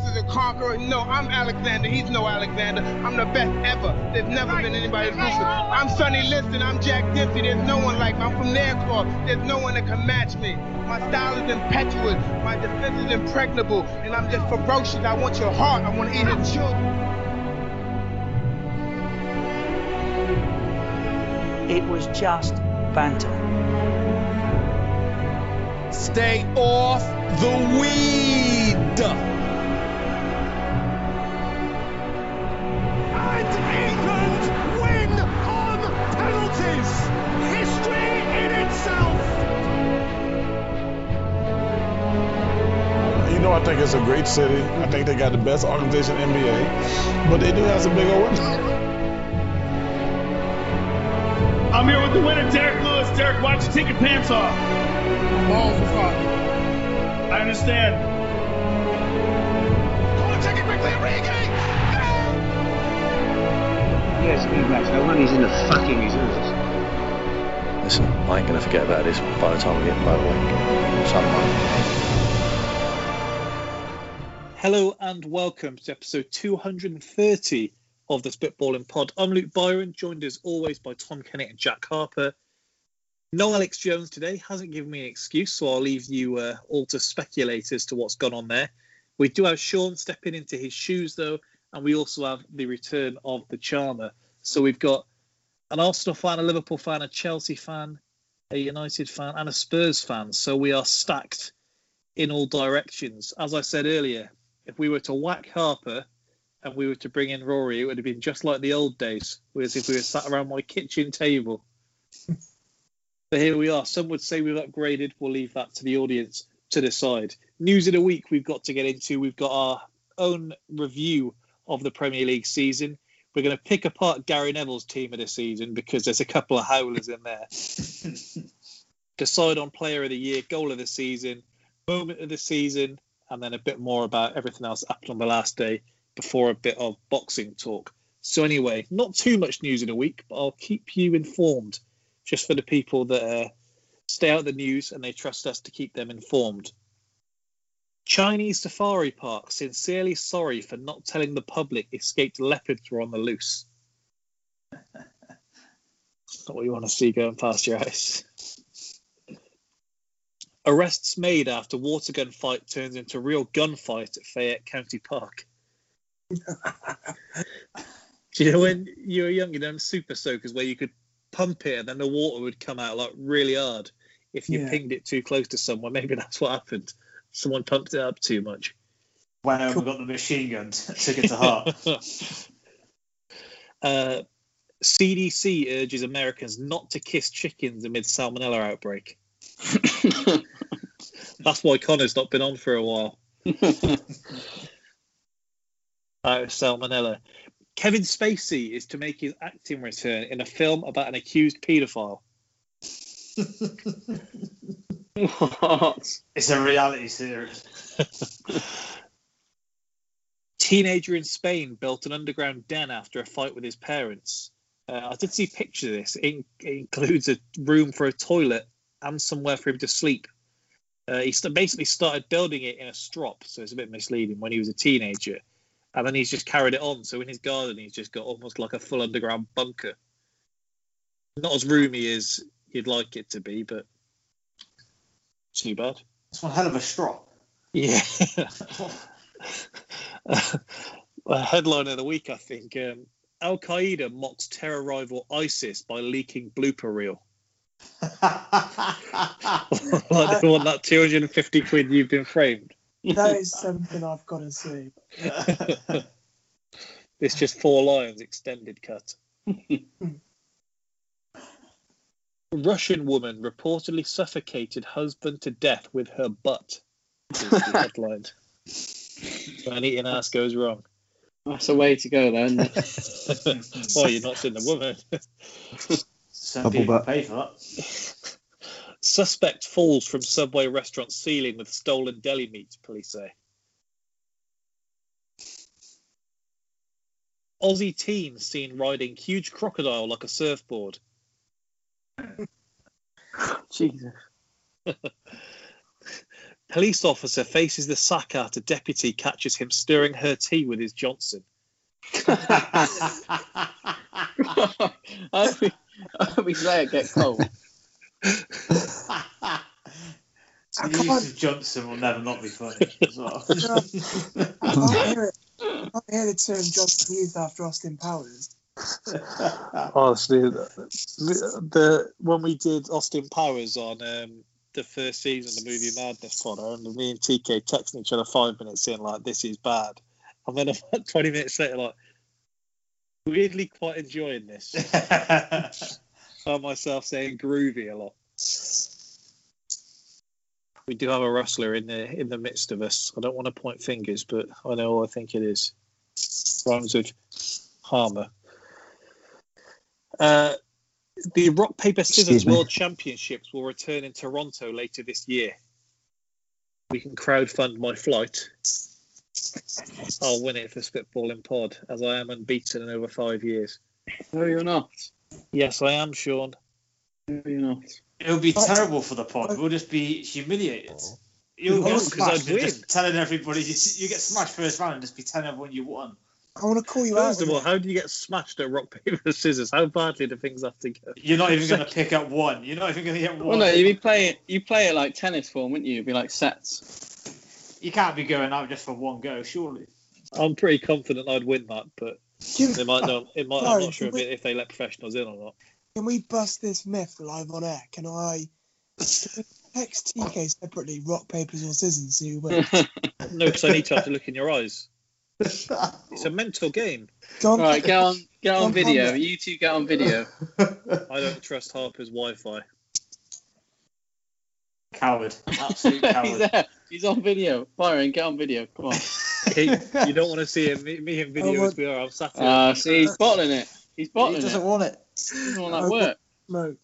is a conqueror. No, I'm Alexander. He's no Alexander. I'm the best ever. There's never been anybody as ruthless. I'm Sonny Liston. I'm Jack Dempsey. There's no one like me. I'm from Nairclaw. There's no one that can match me. My style is impetuous. My defense is impregnable. And I'm just ferocious. I want your heart. I want to eat your children. It was just banter. Stay off the weed. It's a great city. I think they got the best organization in NBA, but they do have some big old wins. I'm here with the winner, Derrick Lewis. Derrick, why don't you take your pants off? Balls of fuck. I understand. Corner take it quickly, Origi. Yes, big match. No wonder he's in the fucking reserves. Listen, I ain't gonna forget about this by the time we get motorway. Something. Hello and welcome to episode 230 of the Spitballing Pod. I'm Luke Byron, joined as always by Tom Kennett and Jack Harper. No Alex Jones today, hasn't given me an excuse, so I'll leave you uh, all to speculate as to what's gone on there. We do have Sean stepping into his shoes though, and we also have the return of the Charmer. So we've got an Arsenal fan, a Liverpool fan, a Chelsea fan, a United fan, and a Spurs fan. So we are stacked in all directions. As I said earlier, if we were to whack Harper and we were to bring in Rory, it would have been just like the old days, whereas if we were sat around my kitchen table. but here we are. Some would say we've upgraded. We'll leave that to the audience to decide. News of the week we've got to get into. We've got our own review of the Premier League season. We're going to pick apart Gary Neville's team of the season because there's a couple of howlers in there. Decide on player of the year, goal of the season, moment of the season, and then a bit more about everything else up on the last day before a bit of boxing talk. So anyway, not too much news in a week, but I'll keep you informed just for the people that uh, stay out of the news and they trust us to keep them informed. Chinese safari park sincerely sorry for not telling the public escaped leopards were on the loose. Not what you want to see going past your house. Arrests made after water gun fight turns into real gunfight at Fayette County Park. Do you know when you were young, you know, super soakers where you could pump it and then the water would come out like really hard if you Yeah. pinged it too close to someone. Maybe that's what happened. Someone pumped it up too much. Went over and got the machine gun, took it to heart. uh, CDC urges Americans not to kiss chickens amid salmonella outbreak. That's why Connor's not been on for a while. Out of salmonella. Kevin Spacey is to make his acting return in a film about an accused paedophile. What? It's a reality series. Teenager in Spain built an underground den after a fight with his parents. Uh, I did see pictures of this. It, it includes a room for a toilet and somewhere for him to sleep. Uh, he st- basically started building it in a strop, so it's a bit misleading when he was a teenager. And then he's just carried it on. So in his garden, he's just got almost like a full underground bunker. Not as roomy as you'd like it to be, but too bad. It's one hell of a strop. Yeah. a headline of the week, I think. Um, Al Qaeda mocks terror rival ISIS by leaking blooper reel. Like they want that 250 quid you've been framed. That is something I've got to see. It's just four lines extended cut. Russian woman reportedly suffocated husband to death with her butt. Is the headline. When eating ass goes wrong. That's a way to go then. oh, you're not seeing the woman. Some Double people back. pay for that. Suspect falls from subway restaurant ceiling with stolen deli meat, police say. Aussie teen seen riding huge crocodile like a surfboard. Jesus. Police officer faces the sack after deputy catches him stirring her tea with his Johnson. I hope we, I hope we let it get cold. The use of Johnson will never not be funny as well. I can't hear it. I can't hear the term Johnson used after Austin Powers. Honestly, the, the when we did Austin Powers on um, the first season of the movie Madness Pod, I remember me and TK texting each other five minutes in like this is bad, and then about twenty minutes later like weirdly quite enjoying this. Found myself saying groovy a lot. We do have a wrestler in the in the midst of us. I don't want to point fingers, but I know I think it is. Rhymes with Harmer. Uh, the Rock Paper Scissors World Championships will return in Toronto later this year. We can crowdfund my flight. I'll win it for Spitballing Pod, as I am unbeaten in over five years. No, you're not. Yes, I am, Sean. No, you're not. It'll be terrible for the pod. We'll just be humiliated. You'll get 'cause smashed I'd and win. just telling everybody you, you get smashed first round and just be telling everyone you won. I want to call you out. First of all, how do you get smashed at rock paper scissors? How badly do things have to go? You're not even going to pick up one. You're not even going to get one. Well, no, you'd be playing. You play it like tennis form, wouldn't you? It'd be like sets. You can't be going out just for one go, surely. I'm pretty confident I'd win that, but Give- they might not. It might. I'm not sure if, if they let professionals in or not. Can we bust this myth live on air? Can I can text TK separately, rock, papers, or scissors, see who wins? No, because I need to have to look in your eyes. It's a mental game. John, Right, get on, get on John video. Conway. You two get on video. I don't trust Harper's Wi-Fi. Coward. Absolute He's coward. There. He's on video. Byron, get on video. Come on. He, you don't want to see him, me, me in video Oh, as we are. I'm sat here. Uh, see, he's bottling it. He's He bottling doesn't it. want it. He doesn't want that work. Smoke.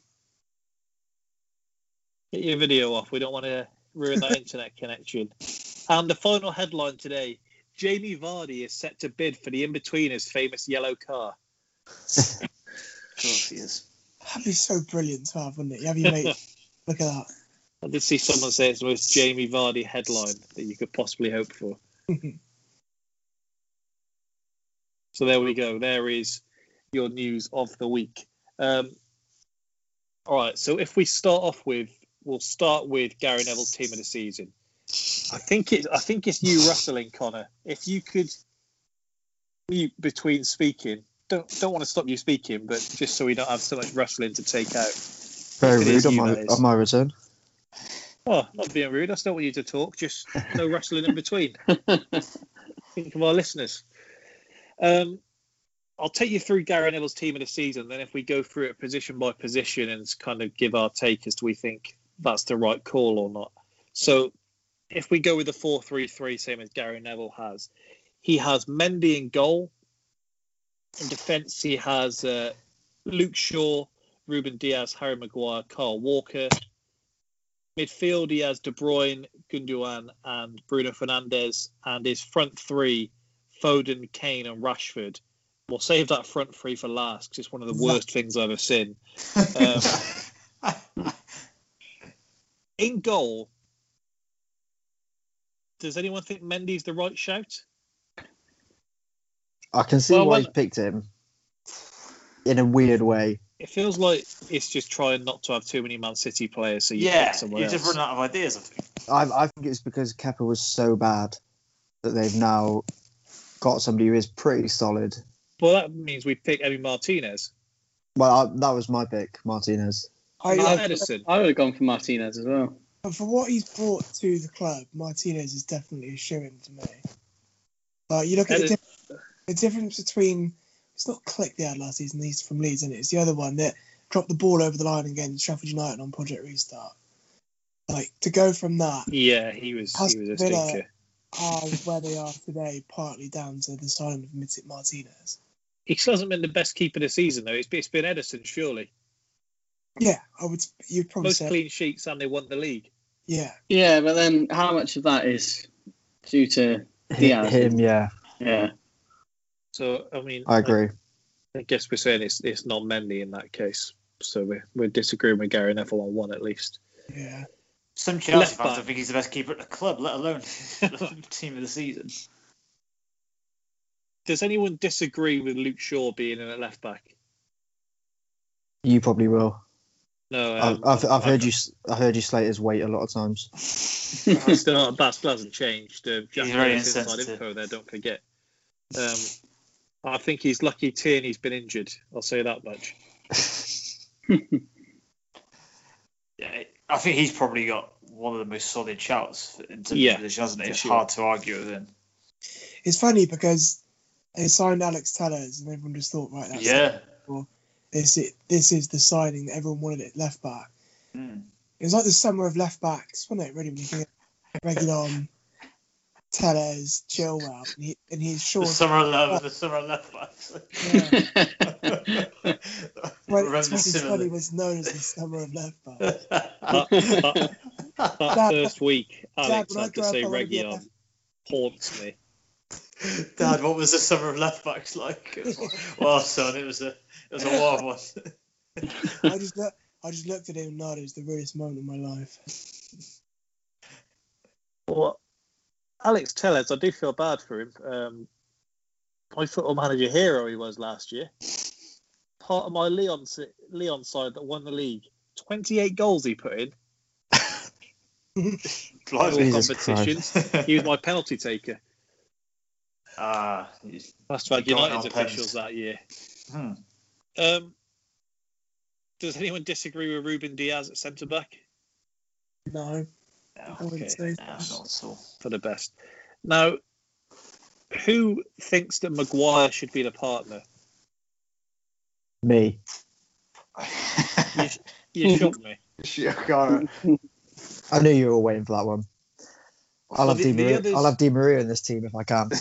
Get your video off. We don't want to ruin that internet connection. And the final headline today: Jamie Vardy is set to bid for the Inbetweeners' famous yellow car. Of course he is. That'd be so brilliant to have, wouldn't it? You have your mate. Look at that. I did see someone say it's the most Jamie Vardy headline that you could possibly hope for. So there we go. There is your news of the week. Um, all right. So if we start off with, we'll start with Gary Neville's team of the season. I think it. I think it's you wrestling, Connor. If you could, you between speaking. Don't don't want to stop you speaking, but just so we don't have so much wrestling to take out. Very If it is rude on my on my return. Oh, not being rude. I still want you to talk. Just no wrestling in between. Think of our listeners. Um, I'll take you through Gary Neville's team of the season. Then, if we go through it position by position and kind of give our take as to we think that's the right call or not. So, if we go with the four-three-three, same as Gary Neville has, he has Mendy in goal. In defence, he has uh, Luke Shaw, Ruben Dias, Harry Maguire, Kyle Walker. Midfield, he has De Bruyne, Gundogan, and Bruno Fernandes, and his front three, Foden, Kane, and Rashford. We'll save that front three for last because it's one of the worst things I've ever seen. Um, in goal, does anyone think Mendy's the right shout? I can see Well, why when- he's picked him in a weird way. It feels like it's just trying not to have too many Man City players, so you Yeah, pick someone you're else. just running out of ideas, I think. I, I think it's because Kepa was so bad that they've now got somebody who is pretty solid. Well, that means we pick Emi Martinez. Well, I, that was my pick, Martinez. I, I, uh, Ederson. I would have gone for Martinez as well. but for what he's brought to the club, Martinez is definitely a shoe-in to me. But you look at the, Ederson- diff- the difference between it's not Click they had last season. He's from Leeds, and it? it's the other one that dropped the ball over the line against Sheffield United on Project Restart. Like to go from that Yeah, he was. He was a Villa stinker. are where they are today, partly down to the signing of Mitic Martinez. He still hasn't been the best keeper this season, though. It's, it's been Ederson, surely. Yeah, I would. You'd probably Most say. clean sheets, and they won the league. Yeah, Yeah, but then how much of that is due to Dias? Him, yeah, Yeah. So, I mean, I agree. I, guess we're saying it's it's not Mendy in that case. So we're we're disagreeing with Gary Neville on one at least. yeah. Some Chelsea Left fans don't think he's the best keeper at the club, let alone team of the season. Does anyone disagree with Luke Shaw being in at left back? You probably will. No, I've, um, I've, I've heard you. s- I've heard you slate his weight a lot of times. That's still, that hasn't changed. Uh, Jack He's very insensitive. info there. Don't forget. Um, I think he's lucky Tierney's been injured. I'll say that much. Yeah, I think he's probably got one of the most solid shouts in terms Yeah, of position, hasn't it? It's sure. hard to argue with him. It's funny because they signed Alex Telles and everyone just thought, right, that's Yeah. Well, this is, this is the signing that everyone wanted at left back. Mm. It was like the summer of left backs, wasn't it? Really, when you think of Reguilon, Telles, Chilwell, and, he, and he's The short. summer of love, the summer of left backs. Well, Remember uh,2020 was known as the summer of love backs. That, that, that Dad, first week, Alex when I had to grow up, say I wanna be a Region haunts me. Dad, what was the summer of left backs like? well, son, it was a it was a wild one. I just look, I just looked at him and nodded. It was the weirdest moment of my life. Well, Alex Telles, I do feel bad for him. Um, my football manager hero he was last year. Part of my Leon Leon side that won the league. 28 goals he put in. all competitions. He was my penalty taker. Ah, he's- That's about he United's on pens. officials that year. Hmm. Um, does anyone disagree with Ruben Dias at centre back? No, I Okay, wouldn't say No, not at all. for the best. Now, who thinks that Maguire should be the partner? Me. You, you shocked me. I knew you were waiting for that one. I'll Well, have the- Di Maria. others- I'll have Di Maria in this team if I can.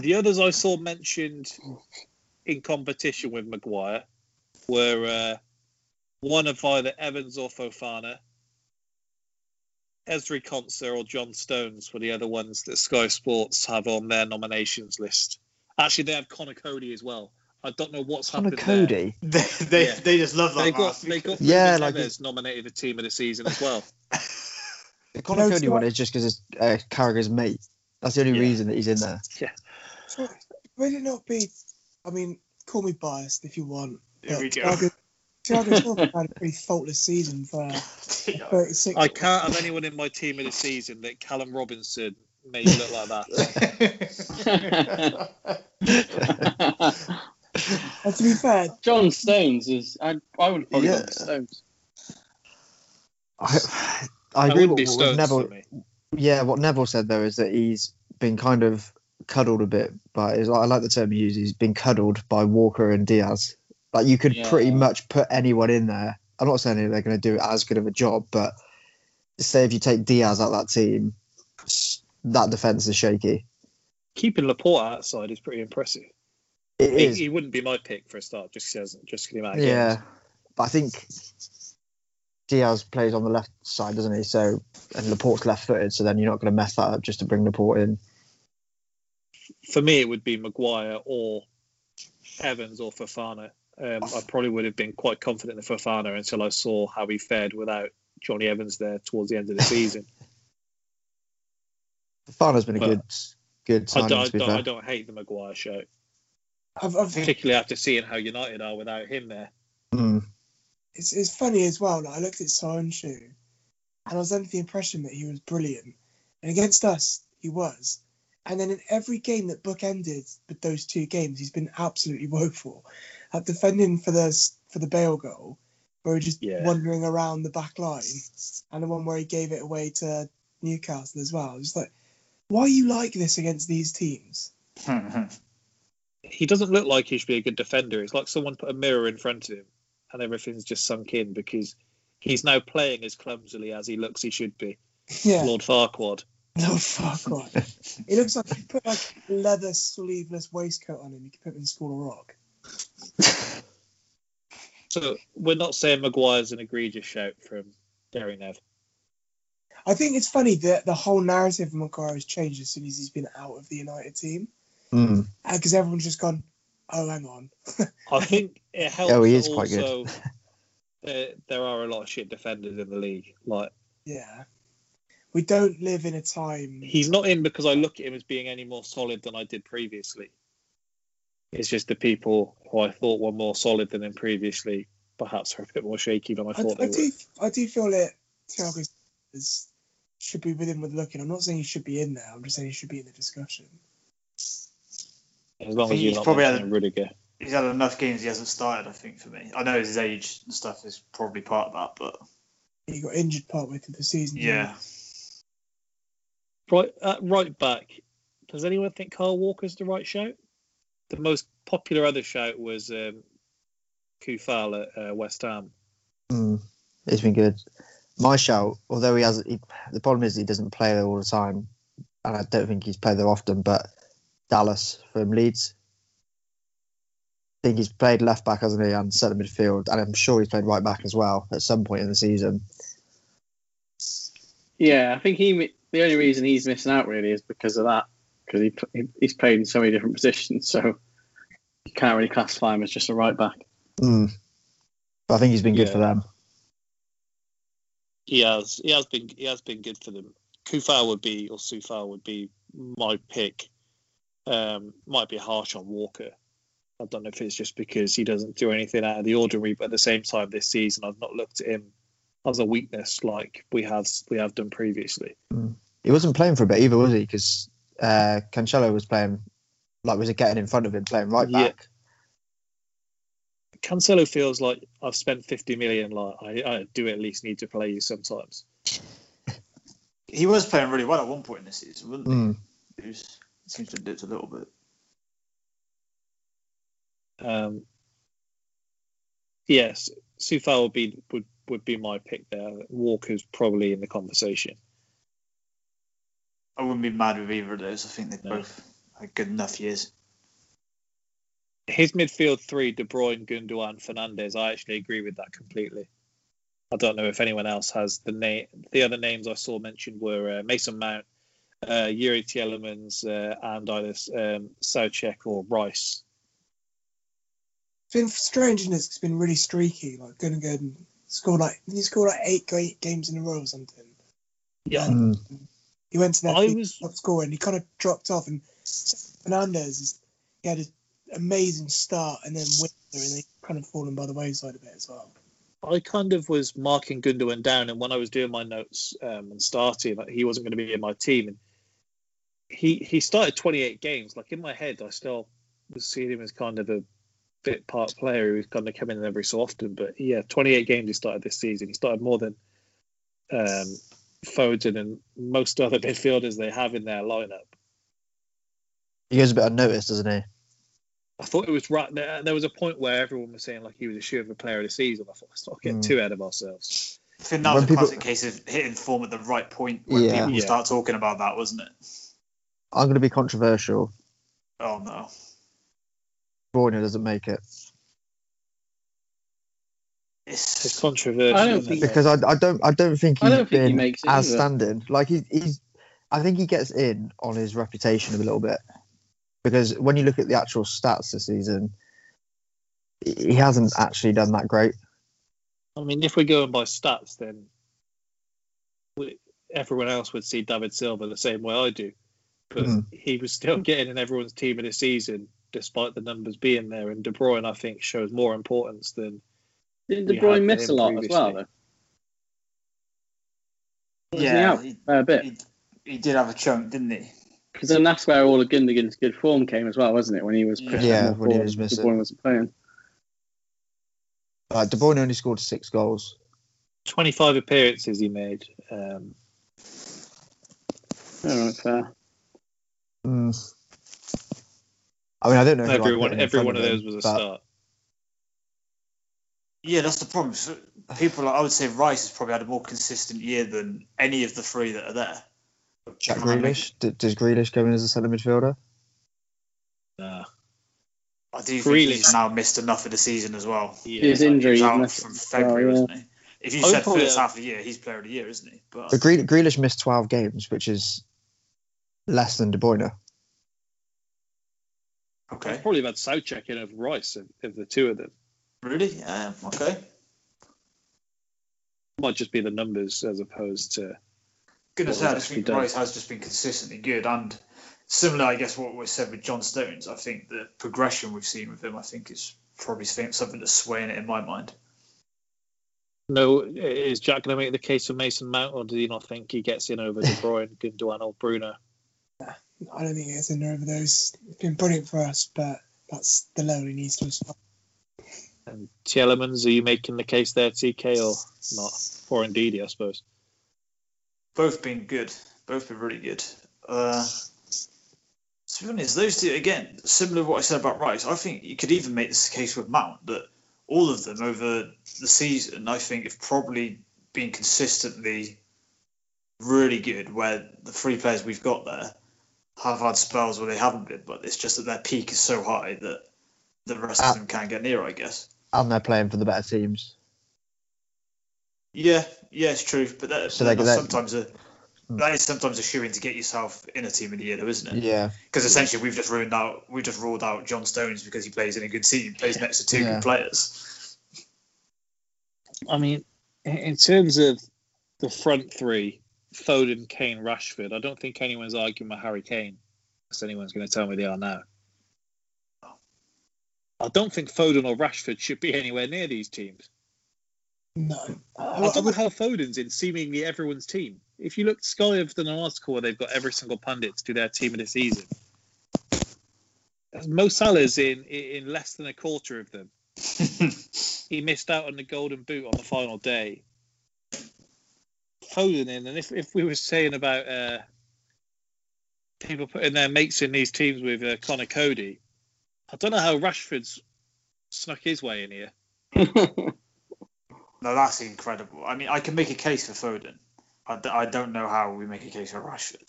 The others I saw mentioned in competition with Maguire were uh, one of either Evans or Fofana. Ezri Konsa or John Stones were the other ones that Sky Sports have on their nominations list. Actually, they have Conor Coady as well. I don't know what's Connor happened there. Coady. they they, Yeah. they just love that. They got they got Yeah, yeah, like it's nominated the team of the season as well. The Connor No, Coady one is just because it's uh, Carragher's mate. That's the only Yeah. reason that he's in there. So, would it not be? I mean, call me biased if you want. Here we go. Thiago, Thiago Silva had a pretty faultless season for 36. I can't have anyone in my team of the season that Callum Robinson made look like that. And to be fair, John Stones is. I, I would probably Yeah. go Stones. I, I agree wouldn't with be what Stones Neville. me. Yeah, what Neville said though is that he's been kind of cuddled a bit by. I like the term he used. He's been cuddled by Walker and Dias. Like you could Yeah. pretty much put anyone in there. I'm not saying they're going to do as good of a job, but say if you take Dias out of that team, that defense is shaky. Keeping Laporte outside is pretty impressive. It He, is, he wouldn't be my pick for a start, just because just 'cause the amount of yeah. games. But I think Dias plays on the left side, doesn't he? So and Laporte's left-footed, so then you're not going to mess that up just to bring Laporte in. For me, it would be Maguire or Evans or Fofana. Um, I probably would have been quite confident in Fofana until I saw how he fared without Johnny Evans there towards the end of the season. Fofana's been a But- good, good I, signing. don't, I, to be don't, fair. I don't hate the Maguire show, I've, I've, particularly after seeing how United are without him there. Mm. it's, it's funny as well. Like, I looked at Sonshu and I was under the impression that he was brilliant. And against us, he was. And then in every game that bookended with those two games, he's been absolutely woeful. At defending for the for the Bale goal, where he just Yeah. wandering around the back line, and the one where he gave it away to Newcastle as well. Just like, why are you like this against these teams? He doesn't look like he should be a good defender. It's like someone put a mirror in front of him and everything's just sunk in because he's now playing as clumsily as he looks he should be. Yeah, Lord Farquaad. no fuck off. He looks like he put like a leather sleeveless waistcoat on him. You could put him in School of Rock. So we're not saying Maguire's an egregious shout from Derry Nev. I think it's funny that the whole narrative of Maguire has changed as soon as he's been out of the United team, Mm. because everyone's just gone, "Oh, hang on." I think it helps. Oh, he that is quite good. there, there are a lot of shit defenders in the league. Like Yeah. We don't live in a time. he's not in because I look at him as being any more solid than I did previously. It's just the people who I thought were more solid than them previously, perhaps are a bit more shaky than I I, thought I they do. were. I do feel that Thiago should be within with looking. I'm not saying he should be in there. I'm just saying he should be in the discussion. As long as you're he's not probably mentioning had- Rudiger. He's had enough games he hasn't started, I think, for me. I know his age and stuff is probably part of that, but He got injured partway through the season. yeah. Right, uh, right back. Does anyone think Kyle Walker's the right shout? The most popular other shout was um, Coufal at uh, West Ham. Mm, he's been good. My shout, although he has, he, the problem is he doesn't play there all the time, and I don't think he's played there often. But Dallas from Leeds, I think he's played left back, hasn't he, and centre midfield, and I'm sure he's played right back as well at some point in the season. Yeah, I think he. The only reason he's missing out really is because of that, because he he- he's played in so many different positions, so you can't really classify him as just a right back. Mm. But I think he's been good Yeah. for them. He has, he has been, he has been good for them. Coufal would be, or Sufal would be my pick. Um, might be harsh on Walker. I don't know if it's just because he doesn't do anything out of the ordinary, but at the same time, this season I've not looked at him as a weakness like we have we have done previously. He wasn't playing for a bit either, was he? Because uh, Cancelo was playing, like, was it getting in front of him, playing right Yeah. back? Cancelo feels like I've spent 50 million. Like I, I do at least need to play you sometimes. He was playing really well at one point in the season, wasn't he? Mm. He was, seems to have dipped a little bit. Um, yes, Sufal would be would would be my pick there. Walker's probably in the conversation. I wouldn't be mad with either of those. I think they No. both had good enough years. His midfield three: De Bruyne, Gundogan, Fernandes. I actually agree with that completely. I don't know if anyone else has the name. The other names I saw mentioned were uh, Mason Mount, uh, Youri Tielemans, uh, and either um, Soucek or Rice. It's been strange, isn't it? It's been really streaky. Like Gundogan scored like he scored like eight great games in a row or something. Yeah, Mm. He went to that I was- top score and he kind of dropped off. And Fernandes, he had an amazing start and then winter, and he kind of fallen by the wayside a bit as well. I kind of was marking Gundogan down, and when I was doing my notes um, and starting, like, he wasn't going to be in my team. And he he started 28 games. Like in my head, I still was seeing him as kind of a bit part player who was kind of coming in every so often. But yeah, 28 games he started this season. He started more than um, Foden and most other midfielders they have in their lineup. He goes a bit unnoticed, doesn't he? I thought it was right. There, there was a point where everyone was saying like he was a shoe of a player of the season. I thought let's not get Mm. too ahead of ourselves. I think that was When a people- classic case of hitting form at the right point when Yeah. people Yeah. start talking about that, wasn't it? I'm going to be controversial. Oh no. Bruyne doesn't make it It's It's, controversial. I don't think- because I, I don't I don't think I he's don't think he been makes it as either. standing. Like he, he's I think he gets in on his reputation a little bit because when you look at the actual stats this season, he hasn't actually done that great. I mean, if we're going by stats, then we, everyone else would see David Silva the same way I do. But Mhm. he was still getting in everyone's team of the season, despite the numbers being there. And De Bruyne, I think, shows more importance than Didn't De Bruyne miss a him lot as well, though? Yeah, he, a bit? he, he did have a chunk, didn't he? Because then that's where all of Gundogan's good form came as well, wasn't it? When he was pushing Yeah, when he forward, was De missing. Bruyne wasn't playing. Uh, De Bruyne only scored six goals. 25 appearances he made. Um, All right, fair. Mm. I mean, I don't know. who I'd every one, every one of him, those was a but start. Yeah, that's the problem. So people, I would say Rice has probably had a more consistent year than any of the three that are there. Jack Come Grealish. D- does Grealish go in as a centre midfielder? Nah. I do think Grealish- he's now missed enough of the season as well. Yeah. His He injury was out messed from February, well, yeah. wasn't he? If you I said probably first half of the year, he's player of the year, isn't he? But But Gre- Grealish missed 12 games, which is less than De Bruyne. I'd okay, probably about had Soucek in over Rice of, of the two of them. Really? Yeah, okay. Might just be the numbers as opposed to. Gonna what say, I just think. Rice has just been consistently good, and similar, I guess, what was said with John Stones. I think the progression we've seen with him, I think, is probably something that's swaying it in my mind. No, is Jack going to make the case for Mason Mount, or do you not think he gets in over De Bruyne, Gundogan, or Bruno? I don't think he gets in there over those. It's been brilliant for us, but that's the level he needs to aspire. And Tielemans, are you making the case there, TK, or not? Or indeed, I suppose. Both been good. Both been really good. Uh, to be honest, those two again, similar to what I said about Rice. I think you could even make this case with Mount that all of them over the season, I think, have probably been consistently really good. Where the three players we've got there have had spells where they haven't been, but it's just that their peak is so high that the rest Ah. of them can't get near. I guess. And they're playing for the better teams. Yeah, yeah, it's true. But that, So they- that's they- sometimes a hmm. that is sometimes a shoe in to get yourself in a team of the year, though, isn't it? Yeah. Because essentially we've just ruined out we've just ruled out John Stones because he plays in a good team, plays next to two Yeah. good players. I mean, in- in terms of the front three, Foden, Kane, Rashford, I don't think anyone's arguing with Harry Kane. Unless anyone's going to tell me they are now. I don't think Foden or Rashford should be anywhere near these teams. No. I don't know how Foden's in seemingly everyone's team. If you look, Sky have done an article where they've got every single pundit to do their team of the season. Mo Salah's in in less than a quarter of them. he missed out on the golden boot on the final day. Foden in, and if, if we were saying about uh, people putting their mates in these teams with uh, Conor Coady, I don't know how Rashford's snuck his way in here. No, that's incredible. I mean, I can make a case for Foden. I, d- I don't know how we make a case for Rashford.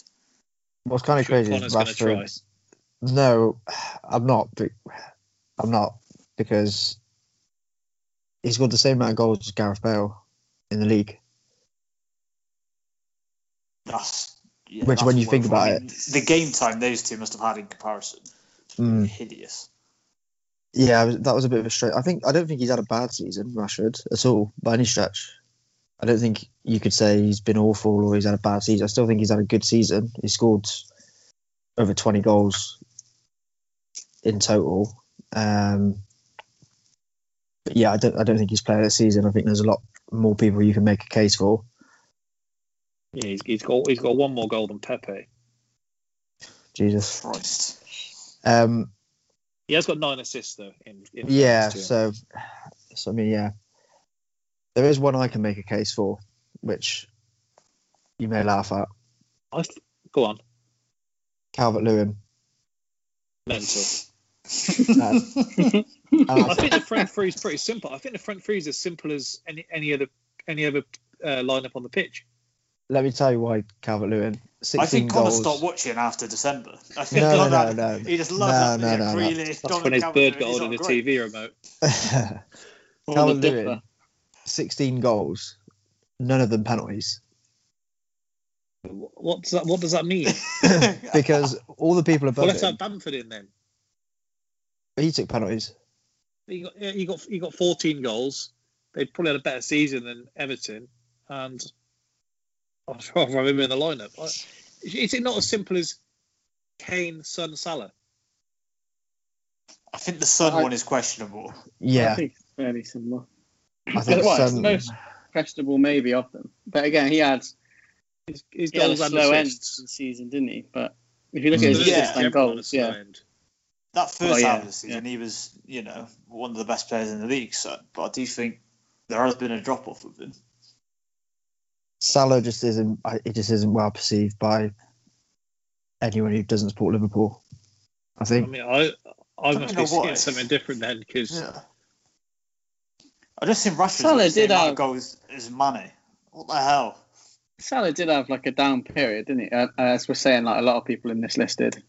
What's kind of crazy is Connor's gonna Rashford. No, I'm not. I'm not because he scored the same amount of goals as Gareth Bale in the league. That's yeah, Which, that's when you think woeful. I about it, the game time those two must have had in comparison, Mm. hideous. Yeah, that was a bit of a straight. I think I don't think he's had a bad season, Rashford, at all by any stretch. I don't think you could say he's been awful or he's had a bad season. I still think he's had a good season. He scored over 20 goals in total. Um, but yeah, I don't. I don't think he's played this season. I think there's a lot more people you can make a case for. Yeah, he's, he's got he's got one more goal than Pepe. Jesus. Christ. Um, He has got nine assists though. In, in yeah. fairness to him. So, so I mean, yeah, there is one I can make a case for, which you may laugh at. I go on. Calvert Lewin. Mental. Uh, I think the front three is pretty simple. I think the front three is as simple as any any other any other uh, lineup on the pitch. Let me tell you why Calvert Lewin. 16 I think Connor goals. stopped watching after December. I think No, he no, loved no, no. He just No, loved no, that. no, no. Grealish, That's Dominic when his Calvert-Lewin, bird got he's hold the great. TV remote. Or Calvert the Lewin, 16 goals, none of them penalties. What does that What does that mean? because all the people well, above let's him, have Bamford in then. he took penalties. He got he got he got 14 goals. They probably had a better season than Everton, and I'd rather have him in the lineup. I- Is it not as simple as Kane, Son, Salah? I think the Son I- one is questionable. Yeah, I think it's fairly similar. I think well, it's the most questionable maybe of them. But again, he had, His, his he had a goals and slow end assists. to the season, didn't he? But if you look at his Mm. Yeah. assists and Everyone on a goals, yeah. end. That first Oh, yeah, half of the season, he was, you know, one of the best players in the league. So, but I do think there has been a drop off with him. Salah just isn't. It just isn't well perceived by anyone who doesn't support Liverpool. I think. I think. mean, I I don't must know be seeing something different then because Yeah. I just think Rashford's Salah got the same did amount have- of goals as Mane. What the hell? Salah did have like a down period, didn't he? Uh, as we're saying, like a lot of people in this list did.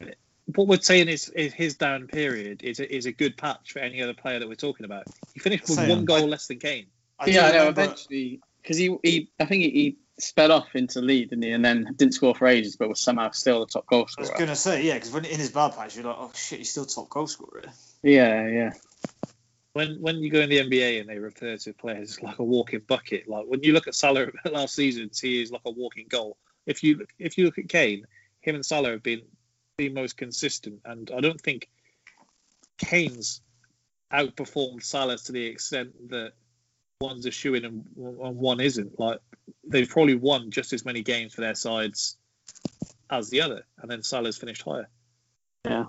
what we're saying is, is his down period is a, is a good patch for any other player that we're talking about. He finished with Same. one goal less than Kane. I yeah, I know. remember- Eventually, because he, he, I think he, he sped off into lead, didn't he? And then didn't score for ages, but was somehow still the top goal scorer. I was going to say, yeah, because when in his bad patch, you're like, oh shit, he's still top goal scorer. Yeah, yeah. when when you go in the NBA and they refer to players like a walking bucket, like when you look at Salah last season, he is like a walking goal. If you look, if you look at Kane, him and Salah have been the most consistent, and I don't think Kane's outperformed Salah to the extent that one's a shoe in and and one isn't. Like they've probably won just as many games for their sides as the other, and then Salah's finished higher. Yeah.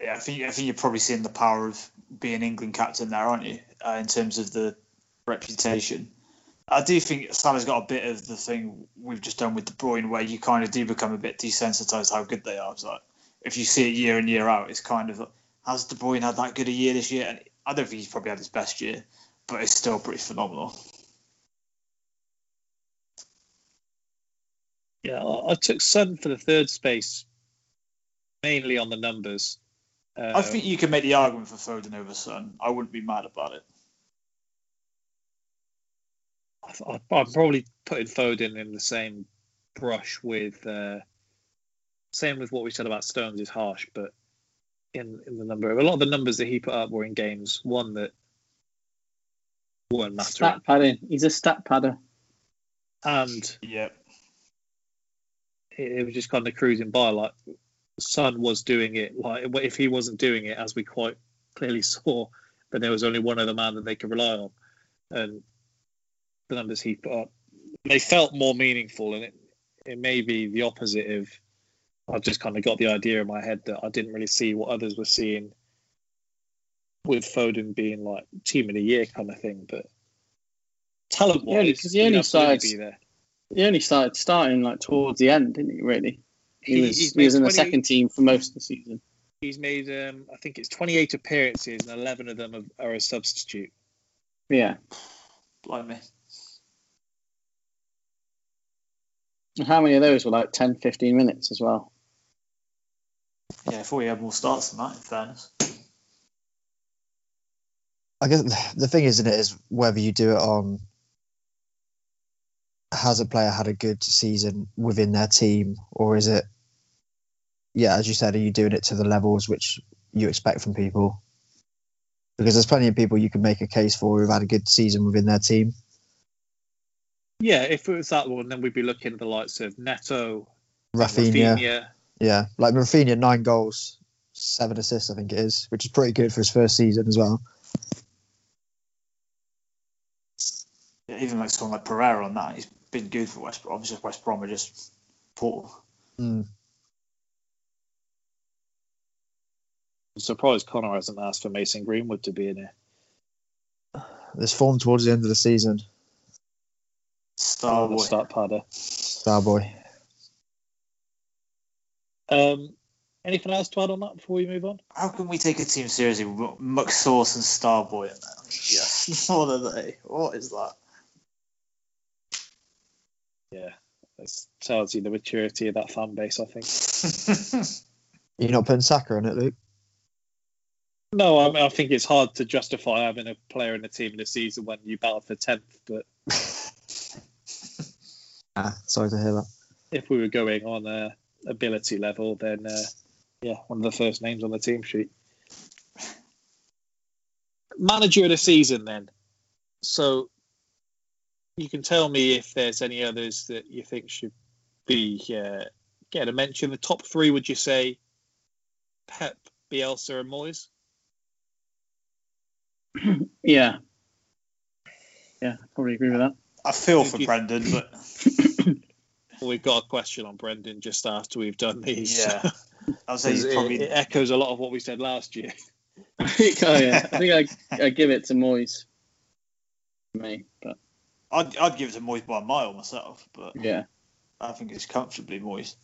Yeah, I think I think you're probably seeing the power of being England captain there, aren't you? Uh, in terms of the reputation, I do think Salah's got a bit of the thing we've just done with De Bruyne, where you kind of do become a bit desensitized how good they are. It's like if you see it year in year out, it's kind of has De Bruyne had that good a year this year? And I don't think he's probably had his best year, but it's still pretty phenomenal. Yeah, I, I took Son for the third space, mainly on the numbers. Um, I think you can make the argument for Foden over Son. I wouldn't be mad about it. I, I'm probably putting Foden in the same brush with. Uh, same with what we said about Stones is harsh, but in in the number, of a lot of the numbers that he put up were in games one that weren't mattering, Stat padding. He's a stat padder. and Yeah. It, it was just kind of cruising by. Like Son was doing it. Like if he wasn't doing it, as we quite clearly saw, then there was only one other man that they could rely on, and the numbers he put up, they felt more meaningful, and it it may be the opposite of. I just kind of got the idea in my head that I didn't really see what others were seeing with Foden being like team of the year kind of thing, but talent wise, because the only started. He only started starting like towards the end, didn't he? Really, he, He- was he was made in the second team for most of the season. He's made, um, I think it's 28 appearances, and 11 of them are, are a substitute. Yeah. Blimey. And how many of those were like 10, 15 minutes as well? Yeah, I thought he had more starts than that, in fairness. I guess the thing, isn't it, is whether you do it on has a player had a good season within their team, or is it, yeah, as you said, are you doing it to the levels which you expect from people? Because there's plenty of people you can make a case for who've had a good season within their team. Yeah, if it was that one, then we'd be looking at the likes of Neto, Rafinha, Rafinha. yeah, like Rafinha, nine goals, seven assists, I think it is, which is pretty good for his first season as well. Yeah, even like someone like Pereira on that, he's been good for West Brom. Obviously, West Brom are just poor. Mm. I'm surprised Connor hasn't asked for Mason Greenwood to be in here. There's form towards the end of the season. Star the boy. start padder. Starboy. Um, anything else to add on that before we move on? How can we take a team seriously with McSauce and Starboy in there? Yes. what are they? What is that? Yeah, that tells you the maturity of that fan base, I think. You're not putting Saka in it, Luke? No, I, mean, I think it's hard to justify having a player in the team this season when you battle for 10th, but Ah, sorry to hear that. if we were going on a ability level, then uh, yeah, one of the first names on the team sheet. Manager of the season, then. So you can tell me if there's any others that you think should be uh, get a mention. The top three, would you say? Pep, Bielsa, and Moyes. Yeah. Yeah, I probably agree with that. I feel for you- Brendan, but We've got a question on Brendan just after we've done these. yeah, I was saying he's it, probably it echoes a lot of what we said last year. I think, oh, yeah. I think I, I give it to Moyes. Me, but I'd, I'd give it to Moyes by a mile myself, but yeah. I think it's comfortably Moyes.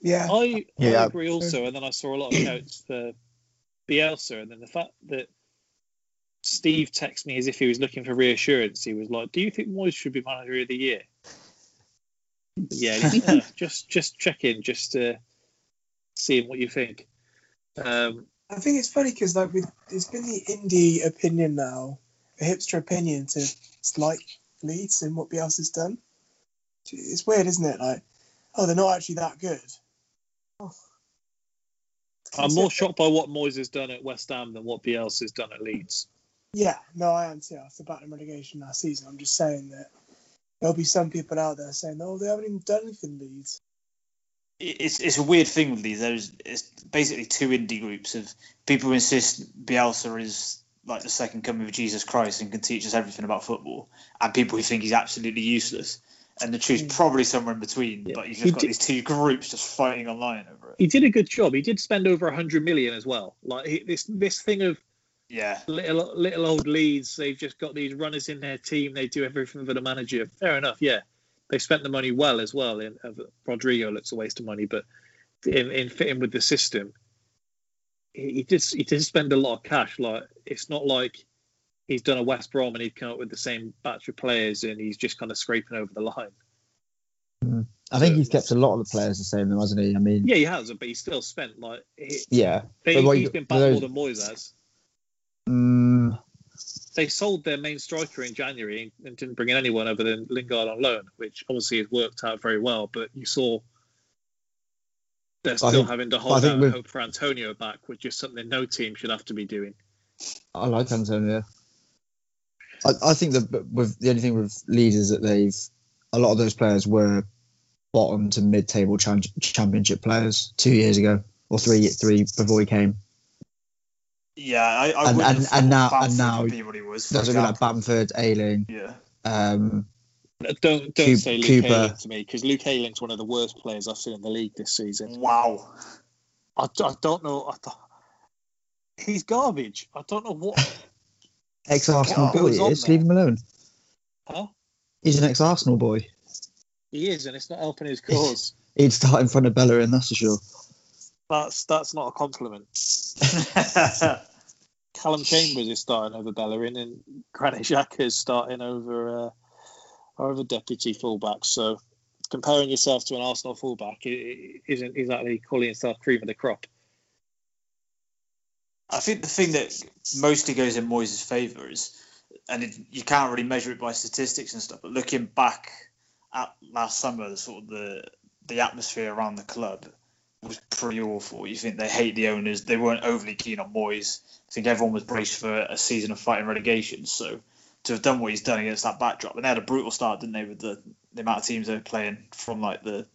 Yeah. I, Yeah. I agree also, and then I saw a lot of notes for Bielsa, and then the fact that Steve texted me as if he was looking for reassurance. He was like, "Do you think Moyes should be manager of the year?" Yeah, yeah, just just check in, just uh, seeing what you think. Um, I think it's funny because like with it's been the indie opinion now, a hipster opinion to like Leeds and what Bielsa's done. It's weird, isn't it? Like, oh, they're not actually that good. Oh. I'm more shocked by what Moyes has done at West Ham than what Bielsa has done at Leeds. Yeah, no, I am too. After battling relegation last season, I'm just saying that there'll be some people out there saying, "Oh, they haven't even done anything, Leeds." It's it's a weird thing with these. There's it's basically two indie groups of people who insist Bielsa is like the second coming of Jesus Christ and can teach us everything about football, and people who think he's absolutely useless. And the truth's mm. probably somewhere in between. But you've He just got did- these two groups just fighting online over it. He did a good job. He did spend over 100 million as well. Like he, this this thing of Yeah. little little old Leeds. They've just got these runners in their team. They do everything for the manager. Fair enough, yeah. They spent the money well as well. In Rodrigo looks a waste of money, but in, in fitting with the system, he, did he did spend a lot of cash. Like it's not like he's done a West Brom and he's come up with the same batch of players and he's just kind of scraping over the line. I think he's kept a lot of the players the same, though, hasn't he? I mean, Yeah, he has, but he still spent like he, yeah. they, But he's been back more than Moyes has. Mm, they sold their main striker in January and didn't bring in anyone other than Lingard on loan, which obviously has worked out very well. But you saw they're still think- having to hold out with- hope for Antonio back, which is something no team should have to be doing. I like Antonio. I, I think that with the only thing with Leeds is that they've a lot of those players were bottom to mid-table chan- championship players two years ago or three three before he came. Yeah, I, I and and, and now thought and now would be what he was. That's like. Bamford, Ayling, Yeah. um, Don't don't Cu- say Luke Cooper. Ayling to me because Luke Ayling's one of the worst players I've seen in the league this season. Wow. I, I don't know. I th- he's garbage. I don't know what. ex-Arsenal boy. He is. there? Leave him alone. Huh? He's an ex-Arsenal boy. He is, and it's not helping his cause. He'd start in front of Bellerin, that's for sure. That's that's not a compliment. Callum Chambers is starting over Bellerin, and Granit Xhaka is starting over uh, over deputy fullback. So comparing yourself to an Arsenal fullback isn't exactly calling yourself cream of the crop. I think the thing that mostly goes in Moyes' favour is, and it, you can't really measure it by statistics and stuff, but looking back at last summer, the sort of the the atmosphere around the club was pretty awful. You think they hate the owners, they weren't overly keen on Moyes. I think everyone was braced for a season of fighting relegation. So to have done what he's done against that backdrop, and they had a brutal start, didn't they, with the, the amount of teams they were playing from like the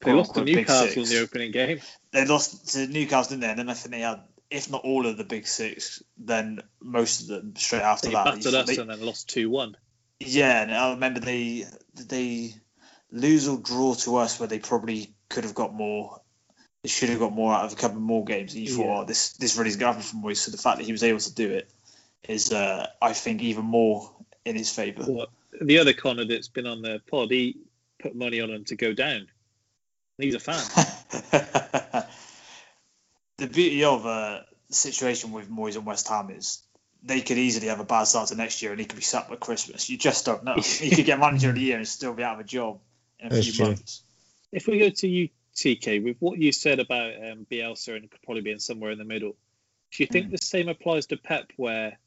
They lost to Newcastle in the opening game. They lost to Newcastle, didn't they? And then I think they had, if not all of the big six, then most of them straight after They that. battered us They- and then lost two one. yeah, and I remember they did they lose or draw to us where they probably could have got more. They should have got more out of a couple more games. And you thought, oh, this this really is going to happen from Moyes. So the fact that he was able to do it is, uh, I think, even more in his favour. What the other Connor that's been on the pod, he put money on him to go down. He's a fan. the beauty of uh, the situation with Moyes and West Ham is they could easily have a bad start to next year and he could be sacked by Christmas. You just don't know. he could get manager of the year and still be out of a job in a That's few true. months. if we go to you, TK, with what you said about um, Bielsa and could probably be in somewhere in the middle, do you think Hmm. the same applies to Pep, where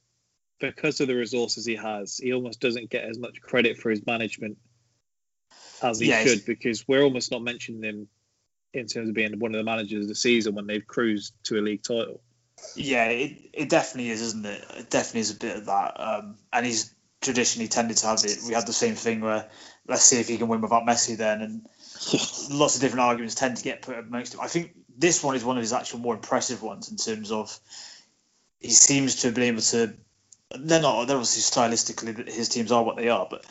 because of the resources he has, he almost doesn't get as much credit for his management as he it's- should? Because we're almost not mentioning him in terms of being one of the managers of the season when they've cruised to a league title. Yeah, it, it definitely is, isn't it? It definitely is a bit of that. Um, and he's traditionally tended to have it. We had the same thing where let's see if he can win without Messi then. And lots of different arguments tend to get put amongst him. I think this one is one of his actual more impressive ones in terms of he seems to have been able to. They're not. They're obviously stylistically his teams are what they are, but